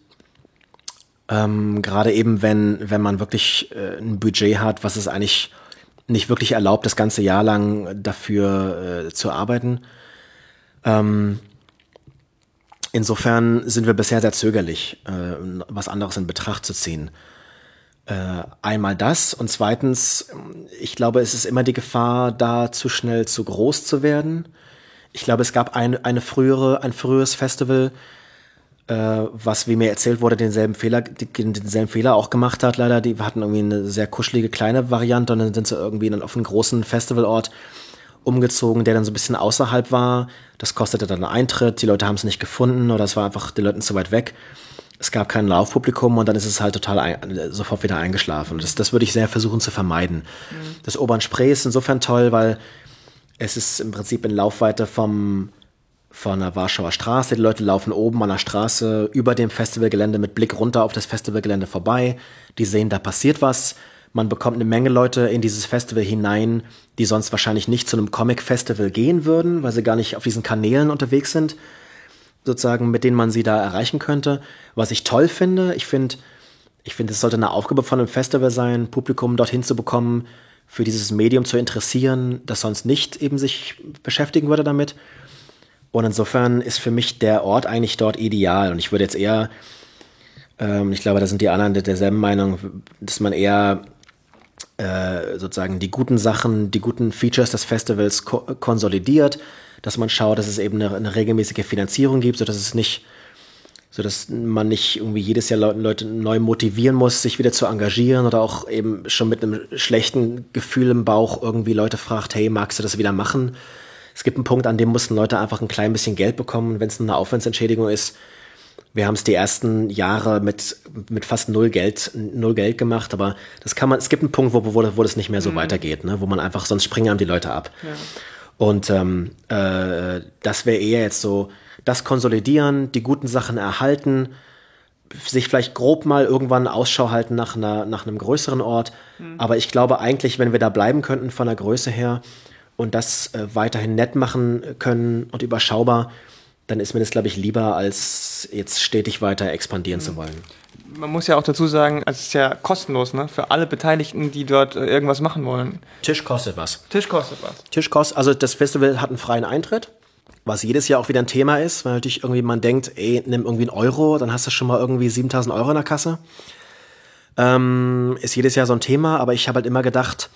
Ähm, Gerade eben, wenn, wenn man wirklich äh, ein Budget hat, was es eigentlich nicht wirklich erlaubt, das ganze Jahr lang dafür äh, zu arbeiten. Ähm, insofern sind wir bisher sehr zögerlich, äh, was anderes in Betracht zu ziehen. Äh, einmal das und zweitens, ich glaube, es ist immer die Gefahr, da zu schnell zu groß zu werden. Ich glaube, es gab ein, eine frühere, ein früheres Festival, was, wie mir erzählt wurde, denselben Fehler, denselben Fehler auch gemacht hat. Leider, die hatten irgendwie eine sehr kuschelige kleine Variante und dann sind sie irgendwie dann auf einen großen Festivalort umgezogen, der dann so ein bisschen außerhalb war. Das kostete dann Eintritt, die Leute haben es nicht gefunden oder es war einfach den Leuten zu weit weg. Es gab kein Laufpublikum und dann ist es halt total ein, sofort wieder eingeschlafen. Das, das würde ich sehr versuchen zu vermeiden. Mhm. Das Obern Spree ist insofern toll, weil es ist im Prinzip in Laufweite vom von der Warschauer Straße. Die Leute laufen oben an der Straße über dem Festivalgelände mit Blick runter auf das Festivalgelände vorbei. Die sehen, da passiert was. Man bekommt eine Menge Leute in dieses Festival hinein, die sonst wahrscheinlich nicht zu einem Comic-Festival gehen würden, weil sie gar nicht auf diesen Kanälen unterwegs sind, sozusagen, mit denen man sie da erreichen könnte. Was ich toll finde, ich finde, ich finde, es sollte eine Aufgabe von einem Festival sein, Publikum dorthin zu bekommen, für dieses Medium zu interessieren, das sonst nicht eben sich beschäftigen würde damit. Und insofern ist für mich der Ort eigentlich dort ideal. Und ich würde jetzt eher, ähm, ich glaube, da sind die anderen derselben Meinung, dass man eher äh, sozusagen die guten Sachen, die guten Features des Festivals ko konsolidiert, dass man schaut, dass es eben eine, eine regelmäßige Finanzierung gibt, sodass es nicht so man nicht irgendwie jedes Jahr Leute neu motivieren muss, sich wieder zu engagieren oder auch eben schon mit einem schlechten Gefühl im Bauch irgendwie Leute fragt, hey, magst du das wieder machen? Es gibt einen Punkt, an dem mussten Leute einfach ein klein bisschen Geld bekommen, wenn es eine Aufwandsentschädigung ist. Wir haben es die ersten Jahre mit, mit fast null Geld, null Geld gemacht, aber das kann man, es gibt einen Punkt, wo, wo, wo das nicht mehr so mhm. weitergeht, ne? wo man einfach, sonst springen einem die Leute ab. Ja. Und ähm, äh, das wäre eher jetzt so, das konsolidieren, die guten Sachen erhalten, sich vielleicht grob mal irgendwann Ausschau halten nach, einer, nach einem größeren Ort. Mhm. Aber ich glaube eigentlich, wenn wir da bleiben könnten von der Größe her, und das äh, weiterhin nett machen können und überschaubar, dann ist mir das, glaube ich, lieber, als jetzt stetig weiter expandieren mhm. zu wollen. Man muss ja auch dazu sagen, es ist ja kostenlos, ne? Für alle Beteiligten, die dort äh, irgendwas machen wollen. Tisch kostet was. Tisch kostet was. Tisch kostet, also das Festival hat einen freien Eintritt, was jedes Jahr auch wieder ein Thema ist, weil natürlich irgendwie man denkt, ey, nimm irgendwie einen Euro, dann hast du schon mal irgendwie 7000 Euro in der Kasse. Ähm, ist jedes Jahr so ein Thema, aber ich habe halt immer gedacht,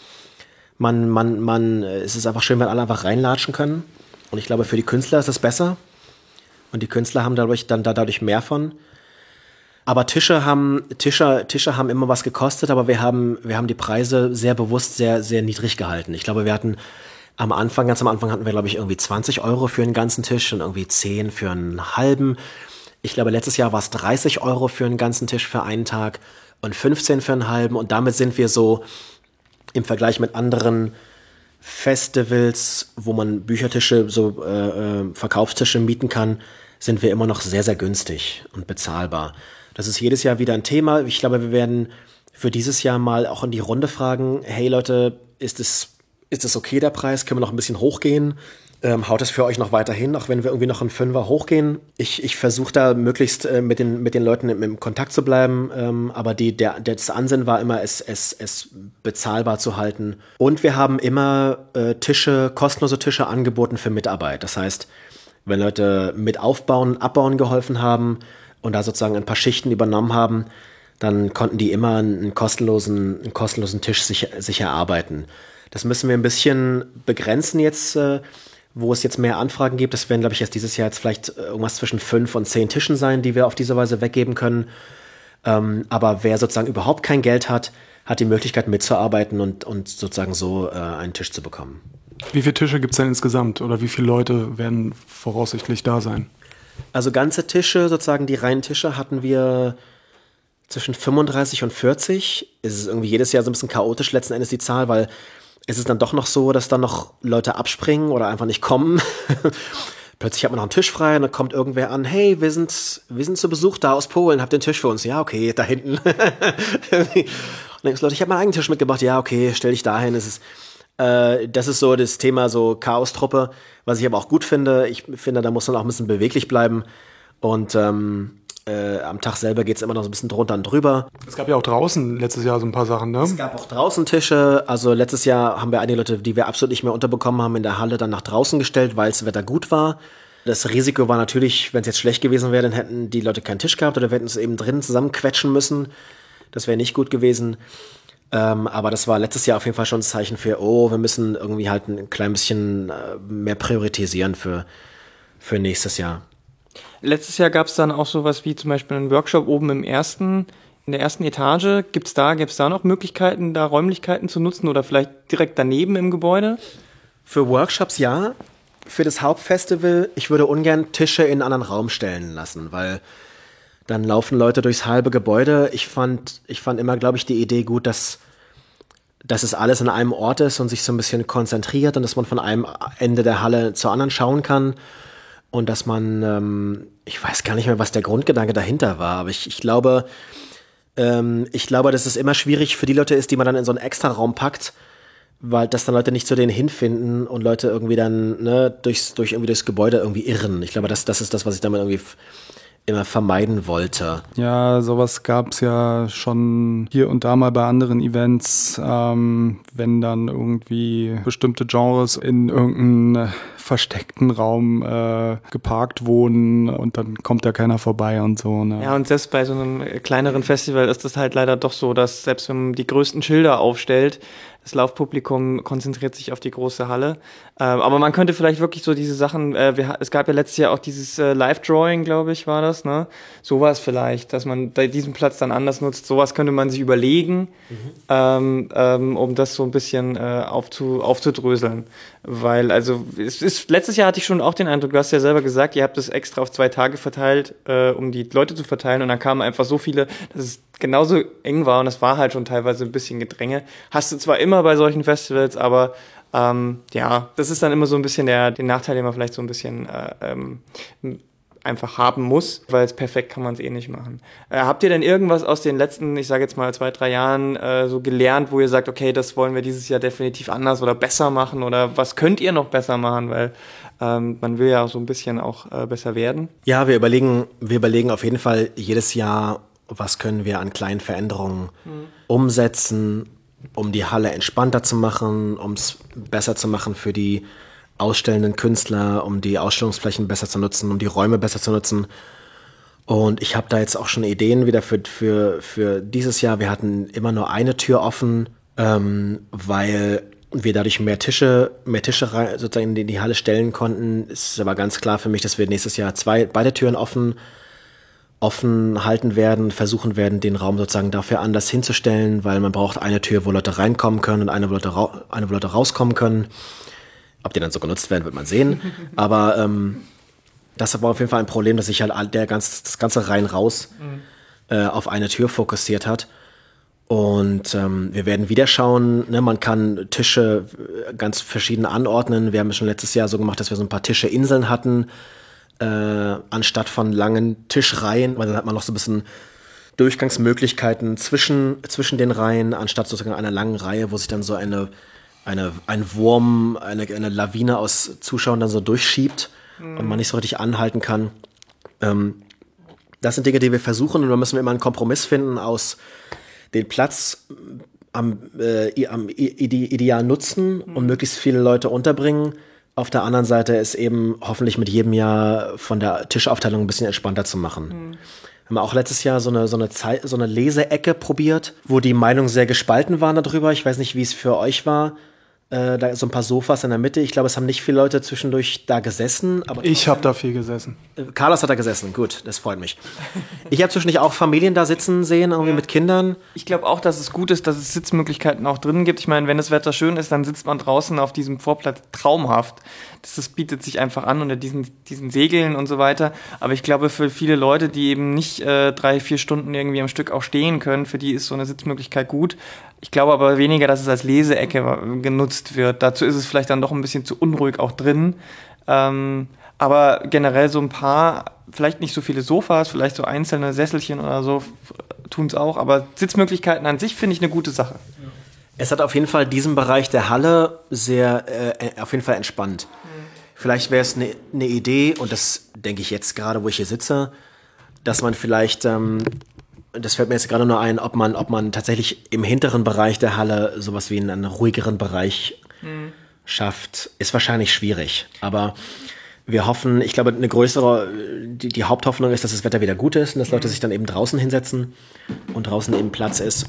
man, man, man, es ist einfach schön, wenn alle einfach reinlatschen können. Und ich glaube, für die Künstler ist das besser. Und die Künstler haben dadurch dann da dadurch mehr von. Aber Tische haben, Tische, Tische haben immer was gekostet, aber wir haben, wir haben die Preise sehr bewusst sehr, sehr niedrig gehalten. Ich glaube, wir hatten am Anfang, ganz am Anfang hatten wir, glaube ich, irgendwie 20 Euro für einen ganzen Tisch und irgendwie 10 für einen halben. Ich glaube, letztes Jahr war es 30 Euro für einen ganzen Tisch für einen Tag und 15 für einen halben. Und damit sind wir so, im Vergleich mit anderen Festivals, wo man Büchertische, so äh, äh, Verkaufstische mieten kann, sind wir immer noch sehr, sehr günstig und bezahlbar. Das ist jedes Jahr wieder ein Thema. Ich glaube, wir werden für dieses Jahr mal auch in die Runde fragen, hey Leute, ist es, ist es okay, der Preis? Können wir noch ein bisschen hochgehen? Ähm, haut es für euch noch weiterhin, auch wenn wir irgendwie noch einen Fünfer hochgehen? Ich, ich versuche da möglichst äh, mit, den, mit den Leuten im, im Kontakt zu bleiben, ähm, aber die, der, das Ansinnen war immer, es, es, es bezahlbar zu halten. Und wir haben immer äh, Tische, kostenlose Tische angeboten für Mitarbeit. Das heißt, wenn Leute mit aufbauen, abbauen geholfen haben und da sozusagen ein paar Schichten übernommen haben, dann konnten die immer einen kostenlosen, einen kostenlosen Tisch sich, sich erarbeiten. Das müssen wir ein bisschen begrenzen jetzt. Äh, wo es jetzt mehr Anfragen gibt. Das werden, glaube ich, erst dieses Jahr jetzt vielleicht irgendwas zwischen fünf und zehn Tischen sein, die wir auf diese Weise weggeben können. Ähm, aber wer sozusagen überhaupt kein Geld hat, hat die Möglichkeit mitzuarbeiten und, und sozusagen so äh, einen Tisch zu bekommen. Wie viele Tische gibt es denn insgesamt oder wie viele Leute werden voraussichtlich da sein? Also ganze Tische, sozusagen die reinen Tische, hatten wir zwischen 35 und 40. Es ist irgendwie jedes Jahr so ein bisschen chaotisch letzten Endes die Zahl, weil es ist dann doch noch so, dass dann noch Leute abspringen oder einfach nicht kommen. *laughs* Plötzlich hat man noch einen Tisch frei und dann kommt irgendwer an, hey, wir sind, wir sind zu Besuch da aus Polen, habt den Tisch für uns? Ja, okay, da hinten. *laughs* und denkst Leute, ich habe meinen eigenen Tisch mitgebracht, ja, okay, stell dich dahin. Es ist, äh, das ist so das Thema so Chaos-Truppe, was ich aber auch gut finde. Ich finde, da muss man auch ein bisschen beweglich bleiben. Und ähm, äh, am Tag selber geht es immer noch so ein bisschen drunter und drüber. Es gab ja auch draußen letztes Jahr so ein paar Sachen, ne? Es gab auch draußen Tische. Also letztes Jahr haben wir einige Leute, die wir absolut nicht mehr unterbekommen haben, in der Halle dann nach draußen gestellt, weil das Wetter gut war. Das Risiko war natürlich, wenn es jetzt schlecht gewesen wäre, dann hätten die Leute keinen Tisch gehabt oder wir hätten es eben drinnen zusammenquetschen müssen. Das wäre nicht gut gewesen. Ähm, aber das war letztes Jahr auf jeden Fall schon ein Zeichen für, oh, wir müssen irgendwie halt ein klein bisschen äh, mehr priorisieren für, für nächstes Jahr. Letztes Jahr gab es dann auch sowas wie zum Beispiel einen Workshop oben im ersten, in der ersten Etage. Gibt es da, gibt's da noch Möglichkeiten, da Räumlichkeiten zu nutzen oder vielleicht direkt daneben im Gebäude? Für Workshops ja. Für das Hauptfestival, ich würde ungern Tische in einen anderen Raum stellen lassen, weil dann laufen Leute durchs halbe Gebäude. Ich fand, ich fand immer, glaube ich, die Idee gut, dass, dass es alles an einem Ort ist und sich so ein bisschen konzentriert und dass man von einem Ende der Halle zur anderen schauen kann und dass man, ähm, ich weiß gar nicht mehr, was der Grundgedanke dahinter war, aber ich, ich glaube, ähm, ich glaube, dass es immer schwierig für die Leute ist, die man dann in so einen Extra-Raum packt, weil dass dann Leute nicht zu denen hinfinden und Leute irgendwie dann ne, durchs, durch irgendwie durchs Gebäude irgendwie irren. Ich glaube, das, das ist das, was ich damit irgendwie immer vermeiden wollte. Ja, sowas gab es ja schon hier und da mal bei anderen Events, ähm, wenn dann irgendwie bestimmte Genres in irgendeinen versteckten Raum äh, geparkt wurden und dann kommt da keiner vorbei und so. Ne? Ja, und selbst bei so einem kleineren Festival ist es halt leider doch so, dass selbst wenn man die größten Schilder aufstellt, das Laufpublikum konzentriert sich auf die große Halle. Ähm, aber man könnte vielleicht wirklich so diese Sachen, äh, wir, es gab ja letztes Jahr auch dieses äh, Live-Drawing, glaube ich, war das, ne? Sowas vielleicht, dass man diesen Platz dann anders nutzt. Sowas könnte man sich überlegen, mhm. ähm, ähm, um das so ein bisschen äh, aufzu, aufzudröseln. Weil, also, es ist, letztes Jahr hatte ich schon auch den Eindruck, du hast ja selber gesagt, ihr habt das extra auf zwei Tage verteilt, äh, um die Leute zu verteilen und dann kamen einfach so viele, dass es genauso eng war und es war halt schon teilweise ein bisschen Gedränge. Hast du zwar immer bei solchen Festivals, aber ähm, ja, das ist dann immer so ein bisschen der, der Nachteil, den man vielleicht so ein bisschen äh, ähm, einfach haben muss, weil es perfekt kann man es eh nicht machen. Äh, habt ihr denn irgendwas aus den letzten, ich sage jetzt mal zwei, drei Jahren äh, so gelernt, wo ihr sagt, okay, das wollen wir dieses Jahr definitiv anders oder besser machen oder was könnt ihr noch besser machen, weil ähm, man will ja so ein bisschen auch äh, besser werden? Ja, wir überlegen, wir überlegen auf jeden Fall jedes Jahr, was können wir an kleinen Veränderungen mhm. umsetzen, um die Halle entspannter zu machen, um es besser zu machen für die ausstellenden Künstler, um die Ausstellungsflächen besser zu nutzen, um die Räume besser zu nutzen. Und ich habe da jetzt auch schon Ideen wieder für, für, für dieses Jahr. Wir hatten immer nur eine Tür offen, ähm, weil wir dadurch mehr Tische, mehr Tische sozusagen in die Halle stellen konnten. Es ist aber ganz klar für mich, dass wir nächstes Jahr zwei, beide Türen offen offen halten werden, versuchen werden, den Raum sozusagen dafür anders hinzustellen, weil man braucht eine Tür, wo Leute reinkommen können und eine, wo Leute, eine, wo Leute rauskommen können. Ob die dann so genutzt werden, wird man sehen. *laughs* Aber ähm, das war auf jeden Fall ein Problem, dass sich halt der ganz, das ganze rein raus mhm. äh, auf eine Tür fokussiert hat. Und ähm, wir werden wieder schauen, ne, man kann Tische äh, ganz verschieden anordnen. Wir haben es schon letztes Jahr so gemacht, dass wir so ein paar Tische-Inseln hatten äh, anstatt von langen Tischreihen, weil dann hat man noch so ein bisschen Durchgangsmöglichkeiten zwischen, zwischen den Reihen, anstatt sozusagen einer langen Reihe, wo sich dann so eine, eine, ein Wurm, eine, eine Lawine aus Zuschauern dann so durchschiebt mhm. und man nicht so richtig anhalten kann. Ähm, das sind Dinge, die wir versuchen und da müssen wir immer einen Kompromiss finden aus den Platz am, äh, am ideal nutzen und mhm. möglichst viele Leute unterbringen auf der anderen Seite ist eben hoffentlich mit jedem Jahr von der Tischaufteilung ein bisschen entspannter zu machen. Mhm. Haben wir auch letztes Jahr so eine, so eine, Zeit, so eine Leseecke probiert, wo die Meinungen sehr gespalten waren darüber. Ich weiß nicht, wie es für euch war. Äh, da so ein paar Sofas in der Mitte. Ich glaube, es haben nicht viele Leute zwischendurch da gesessen. Aber ich habe da viel gesessen. Äh, Carlos hat da gesessen. Gut, das freut mich. *laughs* Ich habe zwischendurch auch Familien da sitzen sehen, irgendwie ja. mit Kindern. Ich glaube auch, dass es gut ist, dass es Sitzmöglichkeiten auch drinnen gibt. Ich meine, wenn das Wetter schön ist, dann sitzt man draußen auf diesem Vorplatz traumhaft. Das, das bietet sich einfach an unter diesen, diesen Segeln und so weiter. Aber ich glaube, für viele Leute, die eben nicht äh, drei, vier Stunden irgendwie am Stück auch stehen können, für die ist so eine Sitzmöglichkeit gut. Ich glaube aber weniger, dass es als Leseecke genutzt wird. Dazu ist es vielleicht dann doch ein bisschen zu unruhig auch drin. Ähm, aber generell so ein paar, vielleicht nicht so viele Sofas, vielleicht so einzelne Sesselchen oder so tun es auch. Aber Sitzmöglichkeiten an sich finde ich eine gute Sache. Es hat auf jeden Fall diesen Bereich der Halle sehr, äh, auf jeden Fall entspannt. Mhm. Vielleicht wäre es eine ne Idee, und das denke ich jetzt gerade, wo ich hier sitze, dass man vielleicht ähm, das fällt mir jetzt gerade nur ein, ob man, ob man tatsächlich im hinteren Bereich der Halle sowas wie einen, ruhigeren Bereich mhm. schafft, ist wahrscheinlich schwierig. Aber wir hoffen, ich glaube, eine größere, die, die Haupthoffnung ist, dass das Wetter wieder gut ist und dass Leute mhm. sich dann eben draußen hinsetzen und draußen eben Platz ist.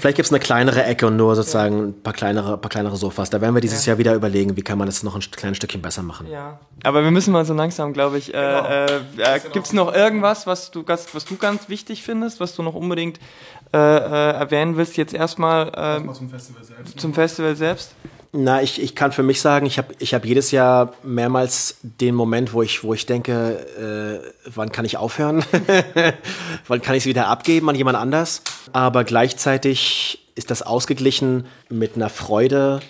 Vielleicht gibt es eine kleinere Ecke und nur sozusagen ein paar kleinere, paar kleinere Sofas. Da werden wir dieses ja. Jahr wieder überlegen, wie kann man das noch ein kleines Stückchen besser machen. Ja. Aber wir müssen mal so langsam, glaube ich. Äh, genau. Äh, äh, gibt es noch irgendwas, was du, was du ganz wichtig findest, was du noch unbedingt äh, äh, erwähnen willst? Jetzt erstmal ähm, zum Festival selbst. Zum Festival selbst. Na, ich, ich kann für mich sagen, ich habe ich hab jedes Jahr mehrmals den Moment, wo ich, wo ich denke, äh, wann kann ich aufhören? *laughs* wann kann ich es wieder abgeben an jemand anders? Aber gleichzeitig ist das ausgeglichen mit einer Freude,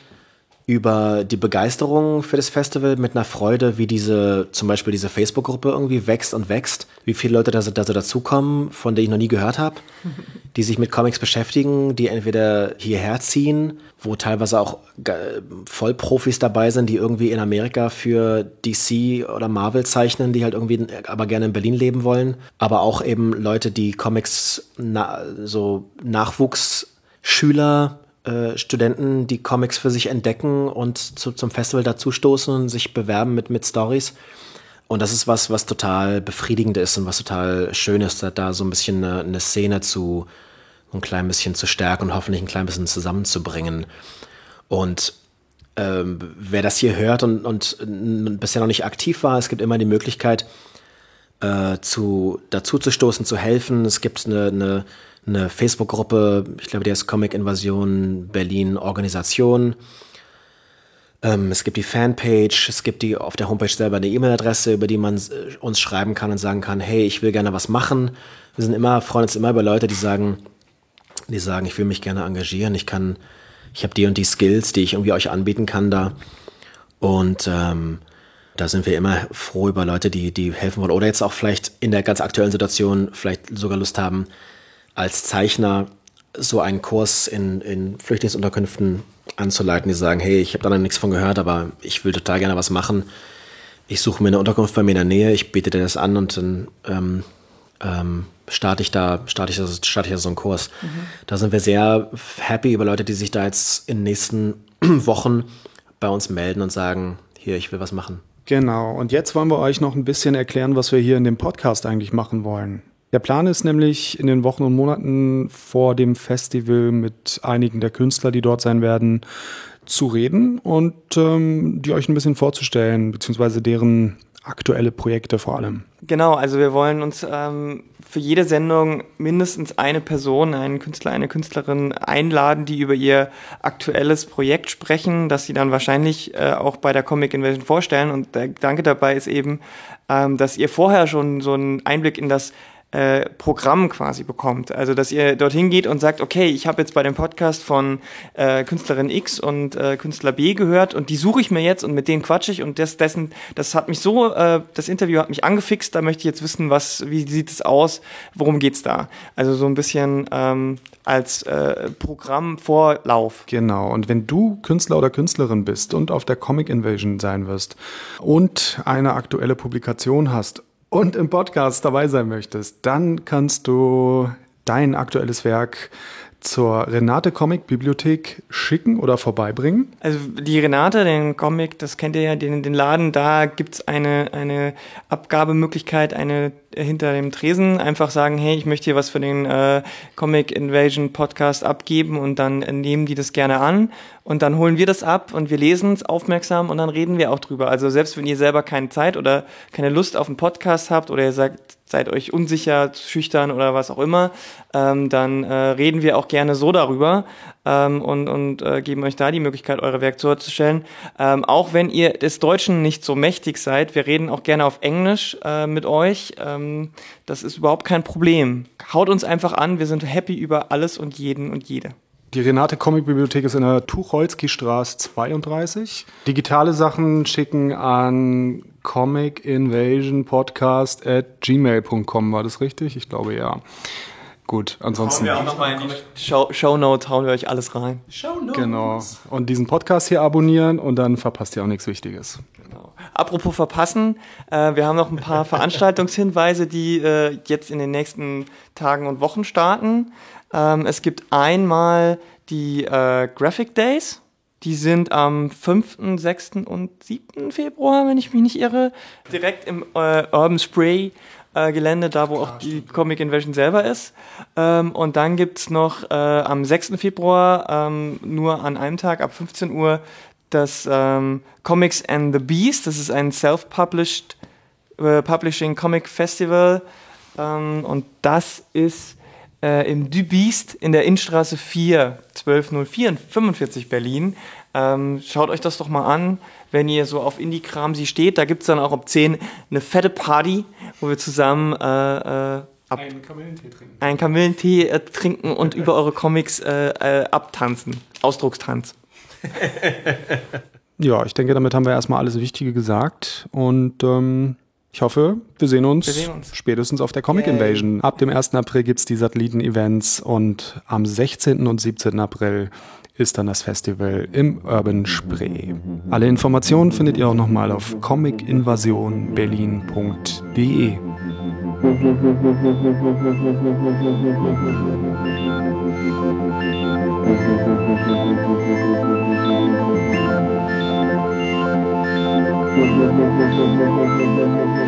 über die Begeisterung für das Festival mit einer Freude, wie diese, zum Beispiel diese Facebook-Gruppe irgendwie wächst und wächst, wie viele Leute da, da so dazukommen, von denen ich noch nie gehört habe, *laughs* die sich mit Comics beschäftigen, die entweder hierher ziehen, wo teilweise auch Vollprofis dabei sind, die irgendwie in Amerika für DC oder Marvel zeichnen, die halt irgendwie aber gerne in Berlin leben wollen, aber auch eben Leute, die Comics na, so Nachwuchsschüler äh, Studenten, die Comics für sich entdecken und zu, zum Festival dazustoßen und sich bewerben mit, mit Stories. Und das ist was, was total befriedigend ist und was total schön ist, da, so ein bisschen eine, eine Szene zu, ein klein bisschen zu stärken und hoffentlich ein klein bisschen zusammenzubringen. Und ähm, wer das hier hört und, und bisher noch nicht aktiv war, es gibt immer die Möglichkeit, äh, zu, dazu zu helfen. Es gibt eine, eine eine Facebook-Gruppe, ich glaube, die heißt Comic Invasion Berlin Organisation. Ähm, es gibt die Fanpage, es gibt die auf der Homepage selber eine E-Mail-Adresse, über die man äh, uns schreiben kann und sagen kann, hey, ich will gerne was machen. Wir sind immer, freuen uns immer über Leute, die sagen, die sagen, ich will mich gerne engagieren, ich kann, ich habe die und die Skills, die ich irgendwie euch anbieten kann da. Und ähm, da sind wir immer froh über Leute, die, die helfen wollen oder jetzt auch vielleicht in der ganz aktuellen Situation vielleicht sogar Lust haben, als Zeichner so einen Kurs in, in Flüchtlingsunterkünften anzuleiten, die sagen, hey, ich habe da noch nichts von gehört, aber ich will total gerne was machen. Ich suche mir eine Unterkunft bei mir in der Nähe, ich biete dir das an und dann ähm, ähm, starte ich da, starte ich, starte ich da so einen Kurs. Mhm. Da sind wir sehr happy über Leute, die sich da jetzt in den nächsten *clears throat* Wochen bei uns melden und sagen, hier, ich will was machen. Genau, und jetzt wollen wir euch noch ein bisschen erklären, was wir hier in dem Podcast eigentlich machen wollen. Der Plan ist nämlich in den Wochen und Monaten vor dem Festival mit einigen der Künstler, die dort sein werden, zu reden und ähm, die euch ein bisschen vorzustellen, beziehungsweise deren aktuelle Projekte vor allem. Genau, also wir wollen uns ähm, für jede Sendung mindestens eine Person, einen Künstler, eine Künstlerin einladen, die über ihr aktuelles Projekt sprechen, das sie dann wahrscheinlich äh, auch bei der Comic Invasion vorstellen. Und der Gedanke dabei ist eben, ähm, dass ihr vorher schon so einen Einblick in das äh, Programm quasi bekommt. Also dass ihr dorthin geht und sagt, okay, ich habe jetzt bei dem Podcast von äh, Künstlerin X und äh, Künstler B gehört und die suche ich mir jetzt und mit denen quatsche ich und das, dessen, das hat mich so, äh, das Interview hat mich angefixt, da möchte ich jetzt wissen, was, wie sieht es aus, worum geht's da? Also so ein bisschen ähm, als äh, Programmvorlauf. Genau, und wenn du Künstler oder Künstlerin bist und auf der Comic Invasion sein wirst und eine aktuelle Publikation hast und im Podcast dabei sein möchtest, dann kannst du dein aktuelles Werk zur Renate Comic Bibliothek schicken oder vorbeibringen? Also die Renate, den Comic, das kennt ihr ja, den, den Laden, da gibt's eine, eine Abgabemöglichkeit, eine hinter dem Tresen einfach sagen, hey, ich möchte hier was für den äh, Comic Invasion Podcast abgeben und dann nehmen die das gerne an und dann holen wir das ab und wir lesen es aufmerksam und dann reden wir auch drüber. Also selbst wenn ihr selber keine Zeit oder keine Lust auf einen Podcast habt oder ihr sagt, seid euch unsicher, schüchtern oder was auch immer, ähm, dann äh, reden wir auch gerne so darüber ähm, und, und äh, geben euch da die Möglichkeit, eure Werke vorzustellen. Ähm, auch wenn ihr des Deutschen nicht so mächtig seid, wir reden auch gerne auf Englisch äh, mit euch. Ähm, das ist überhaupt kein Problem. Haut uns einfach an, wir sind happy über alles und jeden und jede. Die Renate Comic Bibliothek ist in der Tucholsky Straße 32. Digitale Sachen schicken an Comic Invasion Podcast at gmail.com. War das richtig? Ich glaube ja. Gut, ansonsten. Hauen wir auch nochmal in die Show, Show Notes, hauen wir euch alles rein. Show Notes. Genau. Und diesen Podcast hier abonnieren und dann verpasst ihr auch nichts Wichtiges. Genau. Apropos verpassen, äh, wir haben noch ein paar *laughs* Veranstaltungshinweise, die äh, jetzt in den nächsten Tagen und Wochen starten. Ähm, es gibt einmal die äh, Graphic Days. Die sind am 5., 6. und 7. Februar, wenn ich mich nicht irre, direkt im äh, Urban Spray äh, Gelände, da wo auch die Comic Invasion selber ist. Ähm, und dann gibt's noch äh, am 6. Februar ähm, nur an einem Tag ab 15 Uhr das ähm, Comics and the Beast. Das ist ein self-published äh, Publishing Comic Festival. Ähm, und das ist äh, im Du Beast in der Innenstraße 4, 1204 in 45 Berlin. Ähm, schaut euch das doch mal an, wenn ihr so auf Indie-Kram sie steht. Da gibt es dann auch um 10 eine fette Party, wo wir zusammen äh, äh, Ab einen Kamillentee trinken. Einen Kamillentee äh, trinken und über eure Comics äh, äh, abtanzen. Ausdruckstanz. *laughs* ja, ich denke, damit haben wir erstmal alles Wichtige gesagt. Und ähm, ich hoffe, wir sehen uns, wir sehen uns. spätestens auf der Comic Yay. Invasion. Ab dem 1. April gibt es die Satelliten-Events und am 16. und 17. April ist dann das Festival im Urban Spree. Alle Informationen findet ihr auch nochmal auf comicinvasionberlin.de. Thank. *laughs*